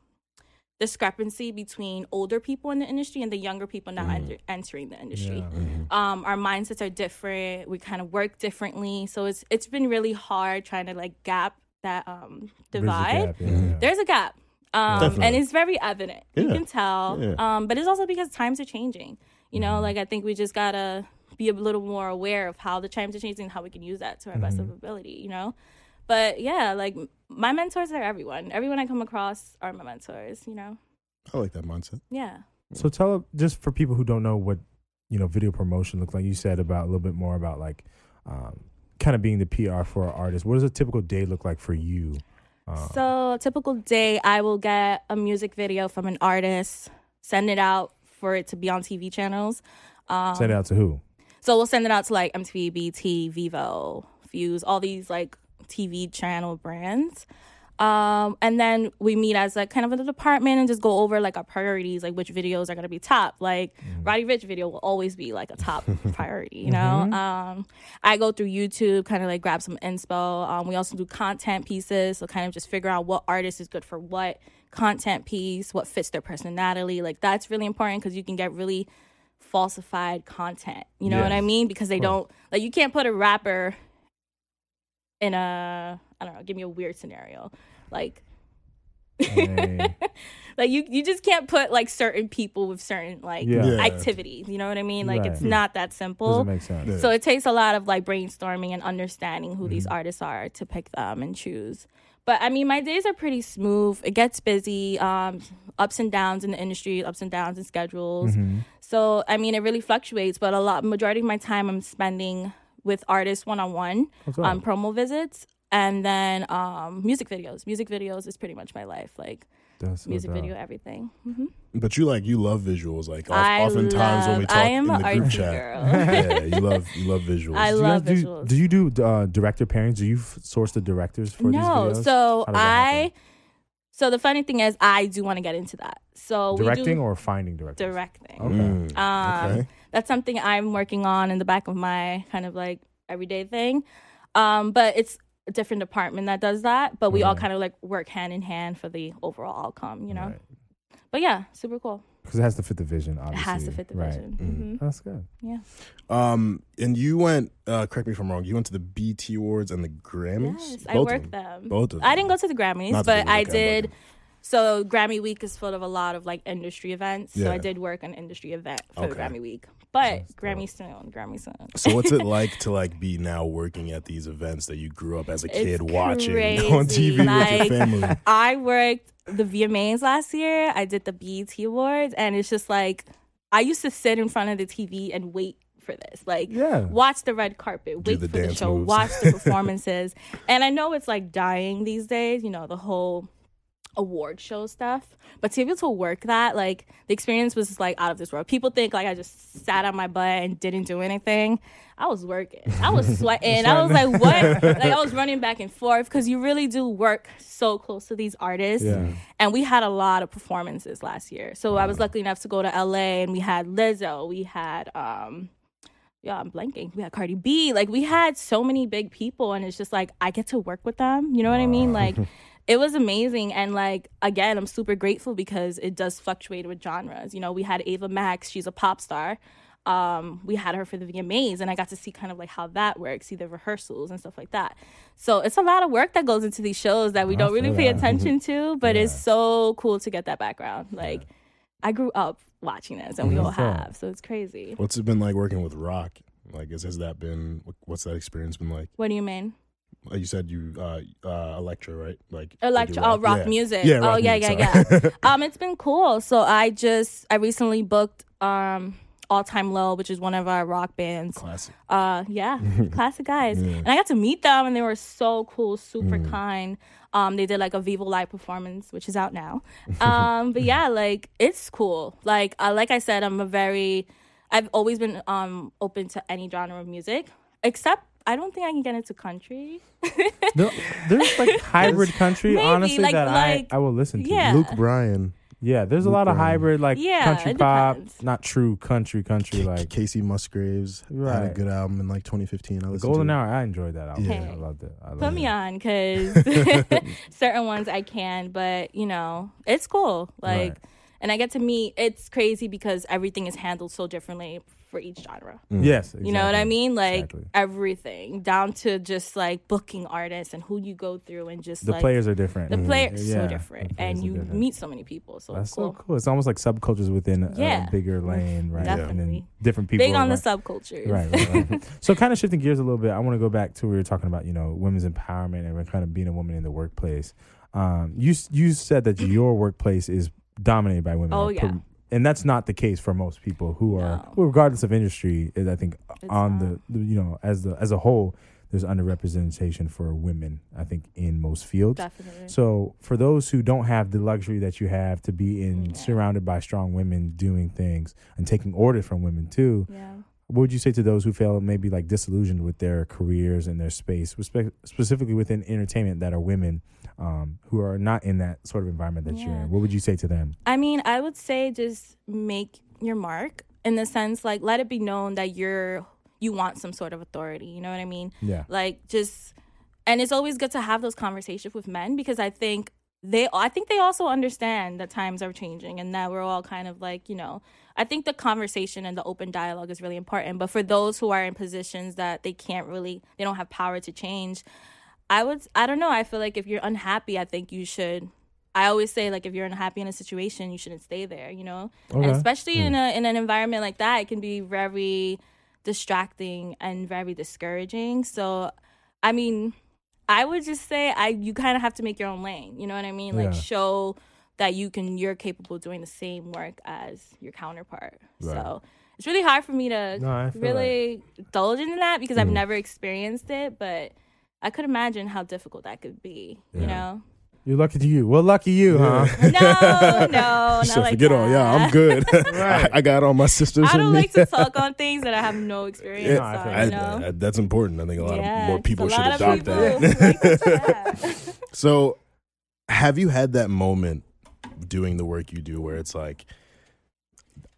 discrepancy between older people in the industry and the younger people now enter- entering the industry. Um, our mindsets are different. We kind of work differently, so it's it's been really hard trying to like gap that um, Bridge the divide. gap, yeah, yeah. There's a gap, um, and it's very evident. You can tell, Yeah. um, but it's also because times are changing. You know, Mm-hmm. like I think we just gotta be a little more aware of how the times are changing and how we can use that to our best of Mm-hmm. ability. You know, but yeah, like my mentors are everyone. Everyone I come across are my mentors. You know, I like that mindset. yeah. So tell just for people who don't know what you know video promotion looks like. You said about a little bit more about like um, kind of being the PR for an artist. What does a typical day look like for you? Uh, So a typical day, I will get a music video from an artist, send it out for it to be on TV channels. Um, send it out to who? So we'll send it out to like MTV, BET, Vevo, Fuse, all these like TV channel brands. Um, and then we meet as like kind of a department and just go over like our priorities, like which videos are gonna be top. Like Roddy Ricch video will always be like a top priority, you know. Um, I go through YouTube, kind of like grab some inspo. Um, we also do content pieces, so kind of just figure out what artist is good for what content piece, what fits their personality. Like that's really important because you can get really falsified content. You know what I mean? Because they don't like you can't put a rapper in a I don't know, give me a weird scenario. Like Hey. like you you just can't put like certain people with certain like Yeah. Yeah. activities. You know what I mean? Like it's Right. not that simple. Doesn't make sense. Yeah. So it takes a lot of like brainstorming and understanding who Mm-hmm. these artists are to pick them and choose. But I mean, my days are pretty smooth. It gets busy, um, ups and downs in the industry, ups and downs in schedules. Mm-hmm. So I mean, it really fluctuates. But a lot, majority of my time, I'm spending with artists one on one on promo visits, and then um, music videos. Music videos is pretty much my life. Like That's music dope. video, everything. hmm But you like you love visuals. Like of- I oftentimes when we talk I am in the group chat, girl. yeah, you love you love visuals. I Do you love guys do, visuals. do you do uh, director pairings? Do you f- source the directors for these videos? no so How does that i so the funny thing is i do want to get into that so directing we do or finding directors? directing Okay. Mm, um okay. That's something i'm working on in the back of my kind of like everyday thing um but it's a different department that does that, but we all kind of like work hand in hand for the overall outcome, you know. Right. But yeah, super cool. Because it has to fit the vision, obviously. It has to fit the right. vision. Mm-hmm. hmm That's good. Yeah. Um, and you went. Uh, correct me if I'm wrong. You went to the BET Awards and the Grammys. Yes, I Both of worked them. them. Both of I didn't go to the Grammys, Not but take a I look at did. So Grammy Week is full of a lot of like industry events. So Yeah. I did work an industry event for Okay. Grammy Week. But. Grammy soon, Grammy soon. So what's it like to like be now working at these events that you grew up as a kid It's watching crazy. on TV with Like, your family? I worked the VMAs last year. I did the BET Awards, and it's just like I used to sit in front of the TV and wait for this. Like, Yeah. watch the red carpet, wait the for the dance show, moves. watch the performances. and I know it's like dying these days, you know, the whole award show stuff. But to be able to work that, like the experience was like out of this world. People think like I just sat on my butt and didn't do anything. I was working. I was sweating. I was like, what? like I was running back and forth because you really do work so close to these artists. Yeah. And we had a lot of performances last year. So I was lucky enough to go to LA and we had Lizzo, we had um yeah, I'm blanking. We had Cardi B. Like we had so many big people and it's just like I get to work with them. You know what I mean? Like it was amazing and like again, I'm super grateful because it does fluctuate with genres. You know, we had Ava Max, she's a pop star. Um, we had her for the VMAs and I got to see kind of like how that works, see the rehearsals and stuff like that. So it's a lot of work that goes into these shows that we I don't really feel pay attention to, but it's so cool to get that background. Like I grew up watching this and we all have. So it's crazy. What's it been like working with Rock? Like, is, has that been? what's that experience been like? What do you mean? Like you said you uh uh Elektra, right? Like Elektra, oh, rock Yeah. music. Yeah, oh, yeah, music, yeah, sorry. yeah. um, it's been cool. So I just I recently booked um All Time Low, which is one of our rock bands. Classic. Uh, yeah, classic guys. And I got to meet them, and they were so cool, super Mm. kind. Um, they did like a Vevo Live performance, which is out now. Um, but yeah, like it's cool. Like uh, like I said, I'm a very I've always been um open to any genre of music, except I don't think I can get into country. There- there's like hybrid country, Maybe, honestly, like- that like- I, I will listen to. Yeah. Luke Bryan, Yeah, there's a lot of hybrid, like Yeah, country pop, depends. not true country, country, like Kacey Musgraves had a good album in like 2015. I listened Golden to. Hour. I enjoyed that album. Yeah. I loved it. I loved Put it. me on, because certain ones I can, but you know, it's cool. Like, Right. and I get to meet. It's crazy because everything is handled so differently for each genre. Yes, You know what I mean? Like Exactly. everything down to just like booking artists and who you go through and just the like players are different. the players Yeah, so different, and you different. meet so many people. So That's it's cool. so cool. It's almost like subcultures within Yeah. a bigger lane, right? And then Definitely. different people. Big on the right? subcultures. Right, right, right. so kind of shifting gears a little bit, I want to go back to where we were talking about, you know, women's empowerment and kind of being a woman in the workplace. Um, you you said that your workplace is dominated by women. Oh, yeah. And that's not the case for most people who are, No. well, regardless of industry. is I think It's on not. the, the, you know, as the as a whole, there's underrepresentation for women. I think in most fields. Definitely. So for those who don't have the luxury that you have to be in Yeah. surrounded by strong women doing things and taking orders from women too, yeah. What would you say to those who feel maybe like disillusioned with their careers and their space, specifically within entertainment that are women um, who are not in that sort of environment that you're in? What would you say to them? I mean, I would say just make your mark in the sense like let it be known that you're you want some sort of authority. You know what I mean? Yeah. Like just and it's always good to have those conversations with men because I think they I think they also understand that times are changing and that we're all kind of like, you know, I think the conversation and the open dialogue is really important. But for those who are in positions that they can't really they don't have power to change, I would I don't know, I feel like if you're unhappy, I think you should I always say like if you're unhappy in a situation, you shouldn't stay there, you know? And Okay. especially hmm. in a in an environment like that, it can be very distracting and very discouraging. So I mean, I would just say I you kind of have to make your own lane. You know what I mean? Like Yeah. show that you can you're capable of doing the same work as your counterpart. Right. So it's really hard for me to No, I feel really indulge in that because Mm. I've never experienced it, but I could imagine how difficult that could be. You know? You're lucky to you. Well, lucky you, huh? No, no, not So like forget all. Yeah, I'm good. Right. I, I got all my sisters. I don't me. like to talk on things that I have no experience Yeah, on. I you know? I- that's important. I think a lot Yeah, of more people should adopt of that. like that. So, have you had that moment doing the work you do where it's like,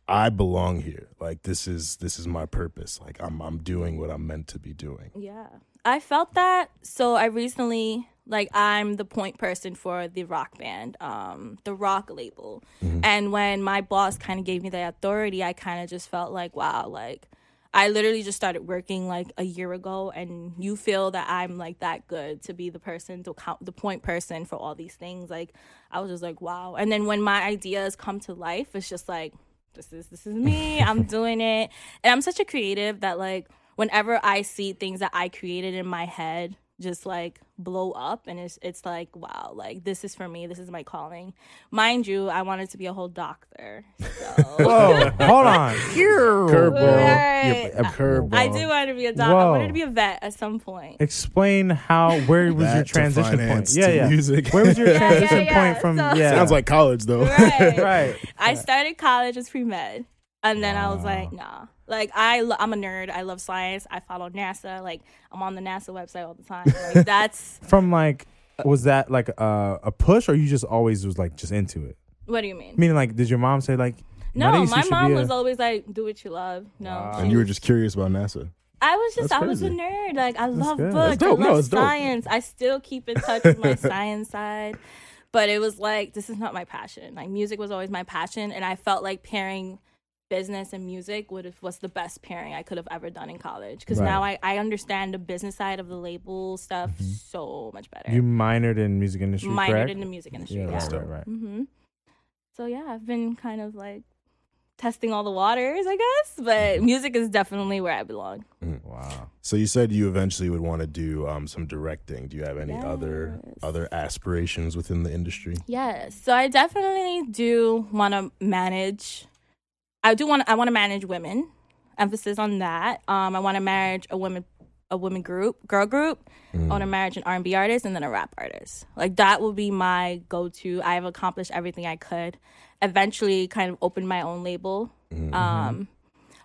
I belong here. Like this is this is my purpose. Like I'm I'm doing what I'm meant to be doing. Yeah. I felt that. So I recently like I'm the point person for the rock band, um, the rock label. And when my boss kind of gave me the authority, I kind of just felt like, wow, like I literally just started working like a year ago, and you feel that I'm like that good to be the person to count the point person for all these things. Like I was just like, wow. And then when my ideas come to life, it's just like this is this is me. I'm doing it, and I'm such a creative that like whenever I see things that I created in my head just like blow up and it's it's like wow like this is for me this is my calling mind you i wanted to be a whole doctor so Whoa, hold on. Curveball. Right. A curveball. I do want to be a doctor. I wanted to be a vet at some point. Explain how. Where was That your transition point? Yeah, yeah. music. Where was your Yeah, yeah, transition yeah. point from? So- yeah, Sounds like college though. Right. right. I started college as pre med, and then I was like, nah. Like I, lo- I'm a nerd. I love science. I follow NASA. Like I'm on the NASA website all the time. Like that's From like, was that like a, a push, or you just always was like just into it? what do you mean? Meaning, like, did your mom say like? No, Maurice, you my should mom be a- was always like, "Do what you love." No, Wow. she And you were just curious about NASA. I was just, That's I was a crazy. nerd. Like I love good. books. That's dope. I No, love it's dope. science. I still keep in touch with my science side, but it was like this is not my passion. Like music was always my passion, and I felt like pairing business and music would have was the best pairing I could have ever done in college. Because Right. now I I understand the business side of the label stuff so much better. You minored in music industry, Minored correct? in the music industry. yeah, Yeah. right, right, right. hmm So yeah, I've been kind of like testing all the waters, I guess. But music is definitely where I belong. Wow. So you said you eventually would want to do um, some directing. Do you have any other other aspirations within the industry? Yes. So I definitely do want to manage. I do want. I want to manage women. Emphasis on that. Um, I want to manage a women, a women group, girl group. I want to manage an R and B artist and then a rap artist. Like that will be my go to. I have accomplished everything I could. Eventually, kind of open my own label. Um,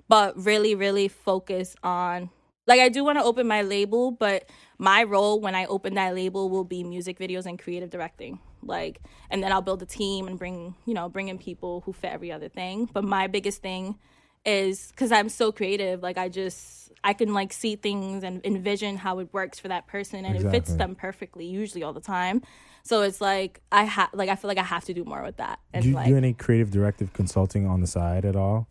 but really, really focus on. Like I do want to open my label, but my role when I open that label will be music videos and creative directing. Like, and then I'll build a team and bring, you know, bring in people who fit every other thing. But my biggest thing is because I'm so creative. Like, I just, I can like see things and envision how it works for that person, and it fits them perfectly, usually all the time. So it's like I have, like I feel like I have to do more with that. And Do you like, do any creative directive consulting on the side at all?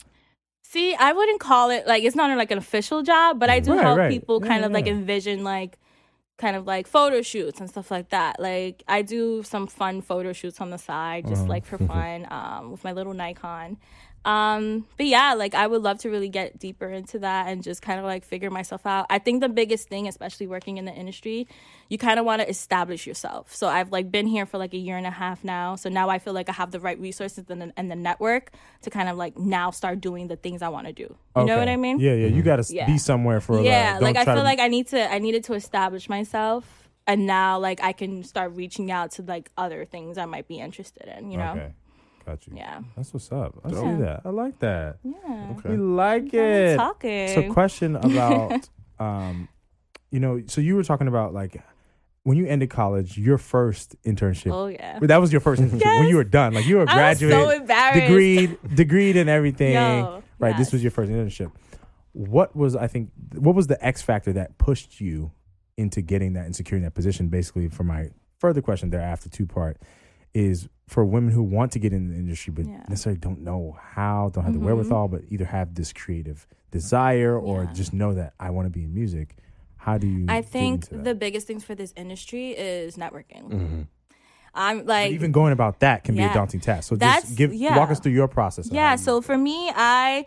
See, I wouldn't call it like it's not like an official job, but I do Right, help right. people Yeah, kind yeah, of like envision like kind of like photo shoots and stuff like that. Like I do some fun photo shoots on the side just Uh-huh. like for fun um with my little Nikon. Um but yeah, like I would love to really get deeper into that and just kind of like figure myself out. I think the biggest thing especially working in the industry, you kind of want to establish yourself. So I've like been here for like a year and a half now. So now I feel like I have the right resources and the, and the network to kind of like now start doing the things I want to do. You know what I mean? Yeah, yeah. You got to Yeah. be somewhere for. A yeah like i feel to- like i need to i needed to establish myself and now like i can start reaching out to like other things i might be interested in you know Okay, got you. yeah That's what's up. I Yeah. see that. I like that. yeah Okay. We like I'm it. talking So, question about, um, you know, so you were talking about like when you ended college, your first internship. oh yeah That was your first internship when you were done. Like you were a I was graduate, so embarrassed degreed, degreed and everything. Yo, right. This was your first internship. What was I think? What was the X factor that pushed you into getting that and securing that position? Basically, for my further question there after two part is for women who want to get in the industry but Yeah. necessarily don't know how, don't have the Mhm. wherewithal, but either have this creative desire or Yeah. just know that I want to be in music. How do you? i get think into that? the biggest things for this industry is networking Mm-hmm. i'm But like even going about that can be a daunting task. So just give yeah. walk us through your process. yeah you- so for me i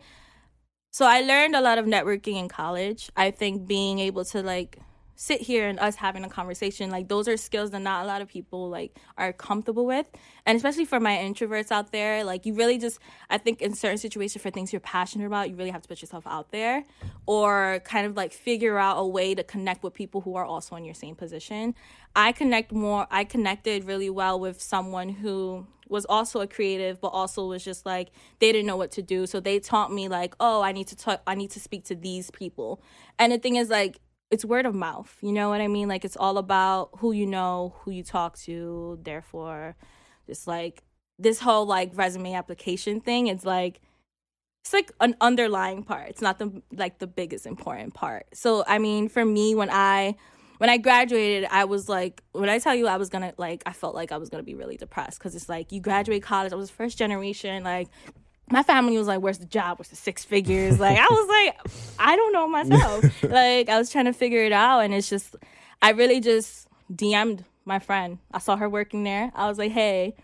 so i learned a lot of networking in college i think being able to like sit here and us having a conversation like those are skills that not a lot of people like are comfortable with. And especially for my introverts out there like you really just i think in certain situations for things you're passionate about you really have to put yourself out there or kind of like figure out a way to connect with people who are also in your same position. I connect more i connected really well with someone who was also a creative but also was just like they didn't know what to do. So they taught me like oh i need to talk i need to speak to these people. And the thing is like it's word of mouth you know what i mean like it's all about who you know who you talk to therefore just like this whole like resume application thing it's like it's like an underlying part. It's not the like the biggest important part. So I mean, for me, when I when I graduated, I was like, when I tell you I was gonna like, I felt like I was gonna be really depressed because it's like you graduate college. I was first generation, like. My family was like, "Where's the job? Where's the six figures?" Like I was like, "I don't know myself." like I was trying to figure it out, and it's just, I really just DM'd my friend. I saw her working there. I was like, "Hey,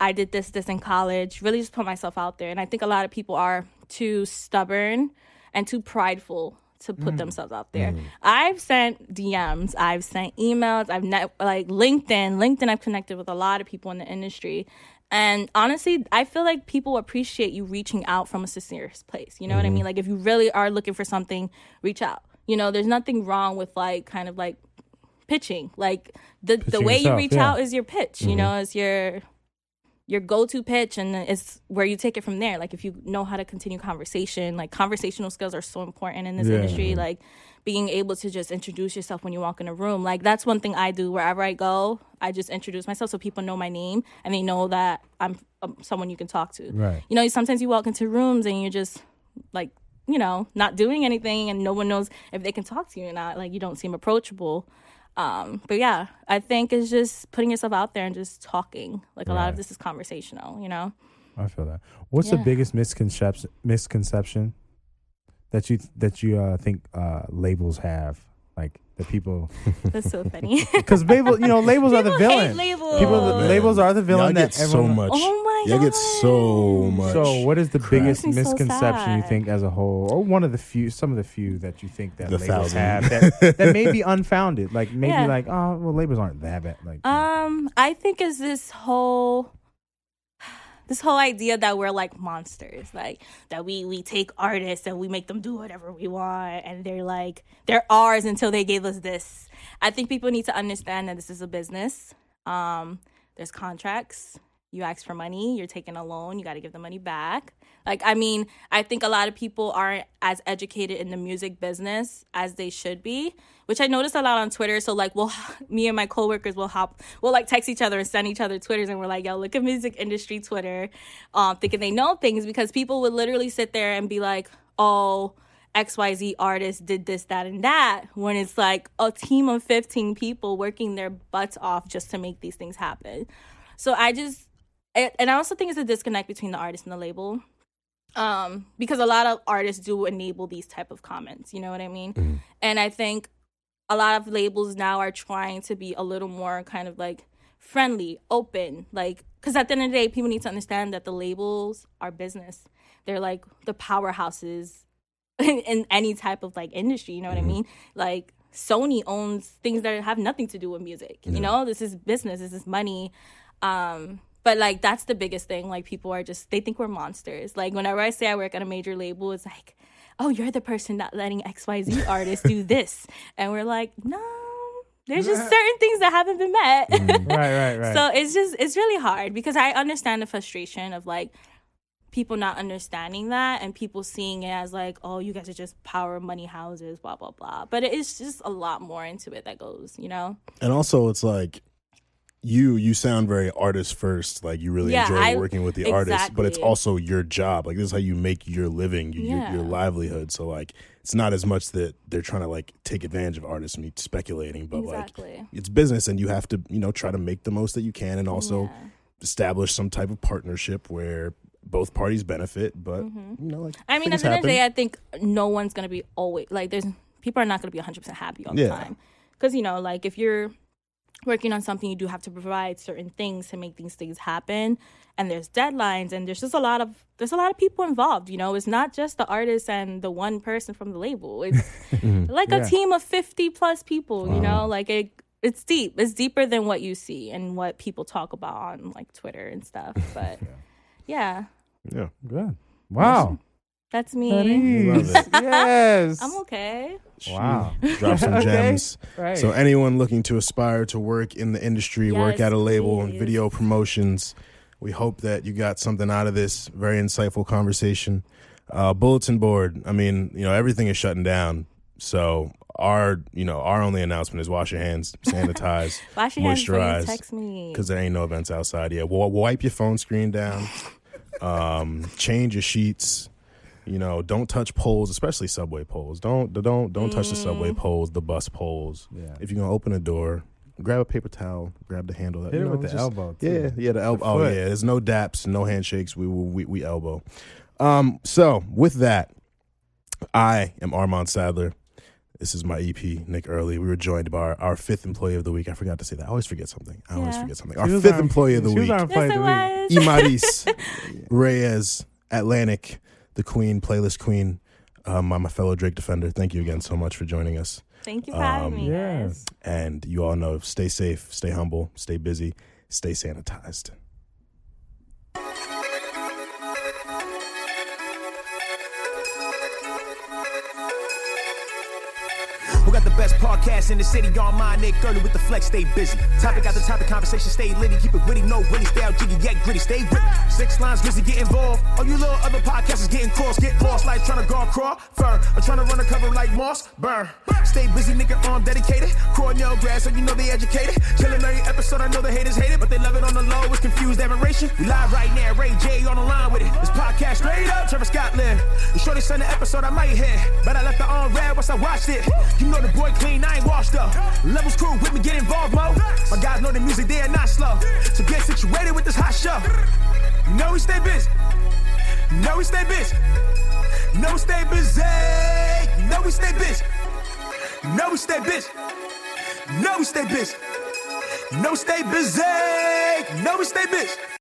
I did this, this in college. Really just put myself out there. And I think a lot of people are too stubborn and too prideful to put mm. themselves out there. Mm. I've sent DMs, I've sent emails, I've net, like LinkedIn. LinkedIn, I've connected with a lot of people in the industry. And honestly, I feel like people appreciate you reaching out from a sincere place. You know what I mm-hmm. mean? Like if you really are looking for something, reach out. You know, there's nothing wrong with like kind of like pitching. Like the the Pitching way you reach yeah. out is your pitch. You mm-hmm. know, is your your go-to pitch and it's where you take it from there. Like if you know how to continue conversation like conversational skills are so important in this Yeah. industry. Like being able to just introduce yourself when you walk in a room. Like that's one thing i do. Wherever i go i just introduce myself so people know my name and they know that i'm um, someone you can talk to. Right. you know sometimes you walk into rooms and you're just like you know not doing anything and no one knows if they can talk to you or not. Like you don't seem approachable um but yeah i think it's just putting yourself out there and just talking like a lot of this is conversational you know I feel that. What's the biggest misconception misconception that you that you uh, think uh, labels have? Like the people, that's so funny because label, you know, labels are the People hate villain. labels. People, Man, labels are the villain. Y'all that get so everyone- much. oh my Y'all god get so much. So, what is the crap. biggest Makes me so misconception you sad. think as a whole, or one of the few, some of the few that you think that The labels thousand. have that, that may be unfounded? Like maybe Yeah. like, oh, well, labels aren't that bad. Like, Um, I think is this whole this whole idea that we're like monsters, like that we we take artists and we make them do whatever we want, and they're like they're ours until they gave us this. I think people need to understand that this is a business. Um, there's contracts. You ask for money, you're taking a loan, you got to give the money back. Like, I mean, I think a lot of people aren't as educated in the music business as they should be, which I noticed a lot on Twitter. So, like, we'll, me and my coworkers will hop, we'll like text each other and send each other Twitters, and we're like, yo, look at music industry Twitter, um, thinking they know things because people would literally sit there and be like, oh, XYZ artist did this, that, and that, when it's like a team of 15 people working their butts off just to make these things happen. So I just, and I also think it's a disconnect between the artist and the label. Um, because a lot of artists do enable these type of comments, you know what I mean? And I think a lot of labels now are trying to be a little more kind of like friendly, open, like because at the end of the day, people need to understand that the labels are business. They're like the powerhouses in, in any type of like industry. You know what I mean? Like Sony owns things that have nothing to do with music. You know, this is business. This is money. Um, but like that's the biggest thing. Like people are just they think we're monsters. Like whenever I say I work at a major label, it's like, oh, you're the person not letting X Y Z artists do this, and we're like, no. There's just certain things that haven't been met. Mm, right, right, right. So it's just it's really hard because I understand the frustration of like people not understanding that and people seeing it as like, oh, you guys are just power money houses, blah blah blah. But it is just a lot more into it that goes, you know. And also, it's like you you sound very artist first. Like you really Yeah, enjoy I- working with the artist, but it's also your job. Like this is how you make your living, your, your, your livelihood. So like, it's not as much that they're trying to like take advantage of artists and be speculating, but Exactly. like it's business, and you have to you know try to make the most that you can, and also Yeah. establish some type of partnership where both parties benefit. But you know, like Mm-hmm. I mean, at the end of the day, I think no one's gonna be always like. There's people are not gonna be 100 percent happy all the time because you know, like if you're working on something, you do have to provide certain things to make these things happen, and there's deadlines, and there's just a lot of there's a lot of people involved. You know, it's not just the artist and the one person from the label. It's mm-hmm. like Yeah. a team of 50 plus people. You know, like it. It's deep. It's deeper than what you see and what people talk about on like Twitter and stuff. But yeah, yeah. Good. Wow. that's me. Love yes. I'm okay. Wow. Drop some Okay. gems. Right. So anyone looking to aspire to work in the industry, work at a label and video promotions, we hope that you got something out of this very insightful conversation. Uh, bulletin board. I mean, you know, everything is shutting down. So our, you know, our only announcement is wash your hands, sanitize, Wash your hands moisturize, text me. because there ain't no events outside yet. Wa- wipe your phone screen down. Um, change your sheets. You know, don't touch poles, especially subway poles. Don't don't don't touch the subway poles, the bus poles. Yeah. If you're gonna open a door, grab a paper towel, grab the handle. Hit you it know, with the just- elbow. Too. Yeah, yeah, the elbow. The Oh yeah, there's no daps, no handshakes. We we we elbow. Um, so with that, I am Armand Sadler. This is my EP, Nick Early. We were joined by our, our fifth employee of the week. I forgot to say that. I always forget something. I always forget something. Our fifth our- employee of the she was week. our employee Yes, of the week. Imaris Reyes, Atlantic, the queen, playlist queen, um, my fellow Drake defender. Thank you again so much for joining us. Thank you for having Um, me. yeah. guys. And you all know, stay safe, stay humble, stay busy, stay sanitized. We got the best podcast in the city on my Nick Gurley with the flex, stay busy. Topic after topic, conversation stay litty. Keep it witty, no willy, stay out jiggy, yet gritty, stay with Six lines, busy, get involved. All you little other podcasters getting cross, get lost like trying to guard crawl, fur, or trying to run a cover like moss, burn. Stay busy, nigga, arm dedicated. Cornell grad, so you know they educated. Killing every episode, I know the haters hate it, but they love it on the low. It's confused admiration. We live right now, Ray J on the line with it. This podcast straight up, Trevor Scotland. The shorty sent the episode I might hit, but I left the on red once I watched it. You know the boy clean, I ain't washed up. Levels crew with me, get involved, mo. My guys know the music, they are not slow. So get situated with this hot show. You know we stay busy. Know we stay busy. Know we stay busy. Know we stay busy. Know we stay busy. Know we stay busy. Know we stay busy. You we stay busy.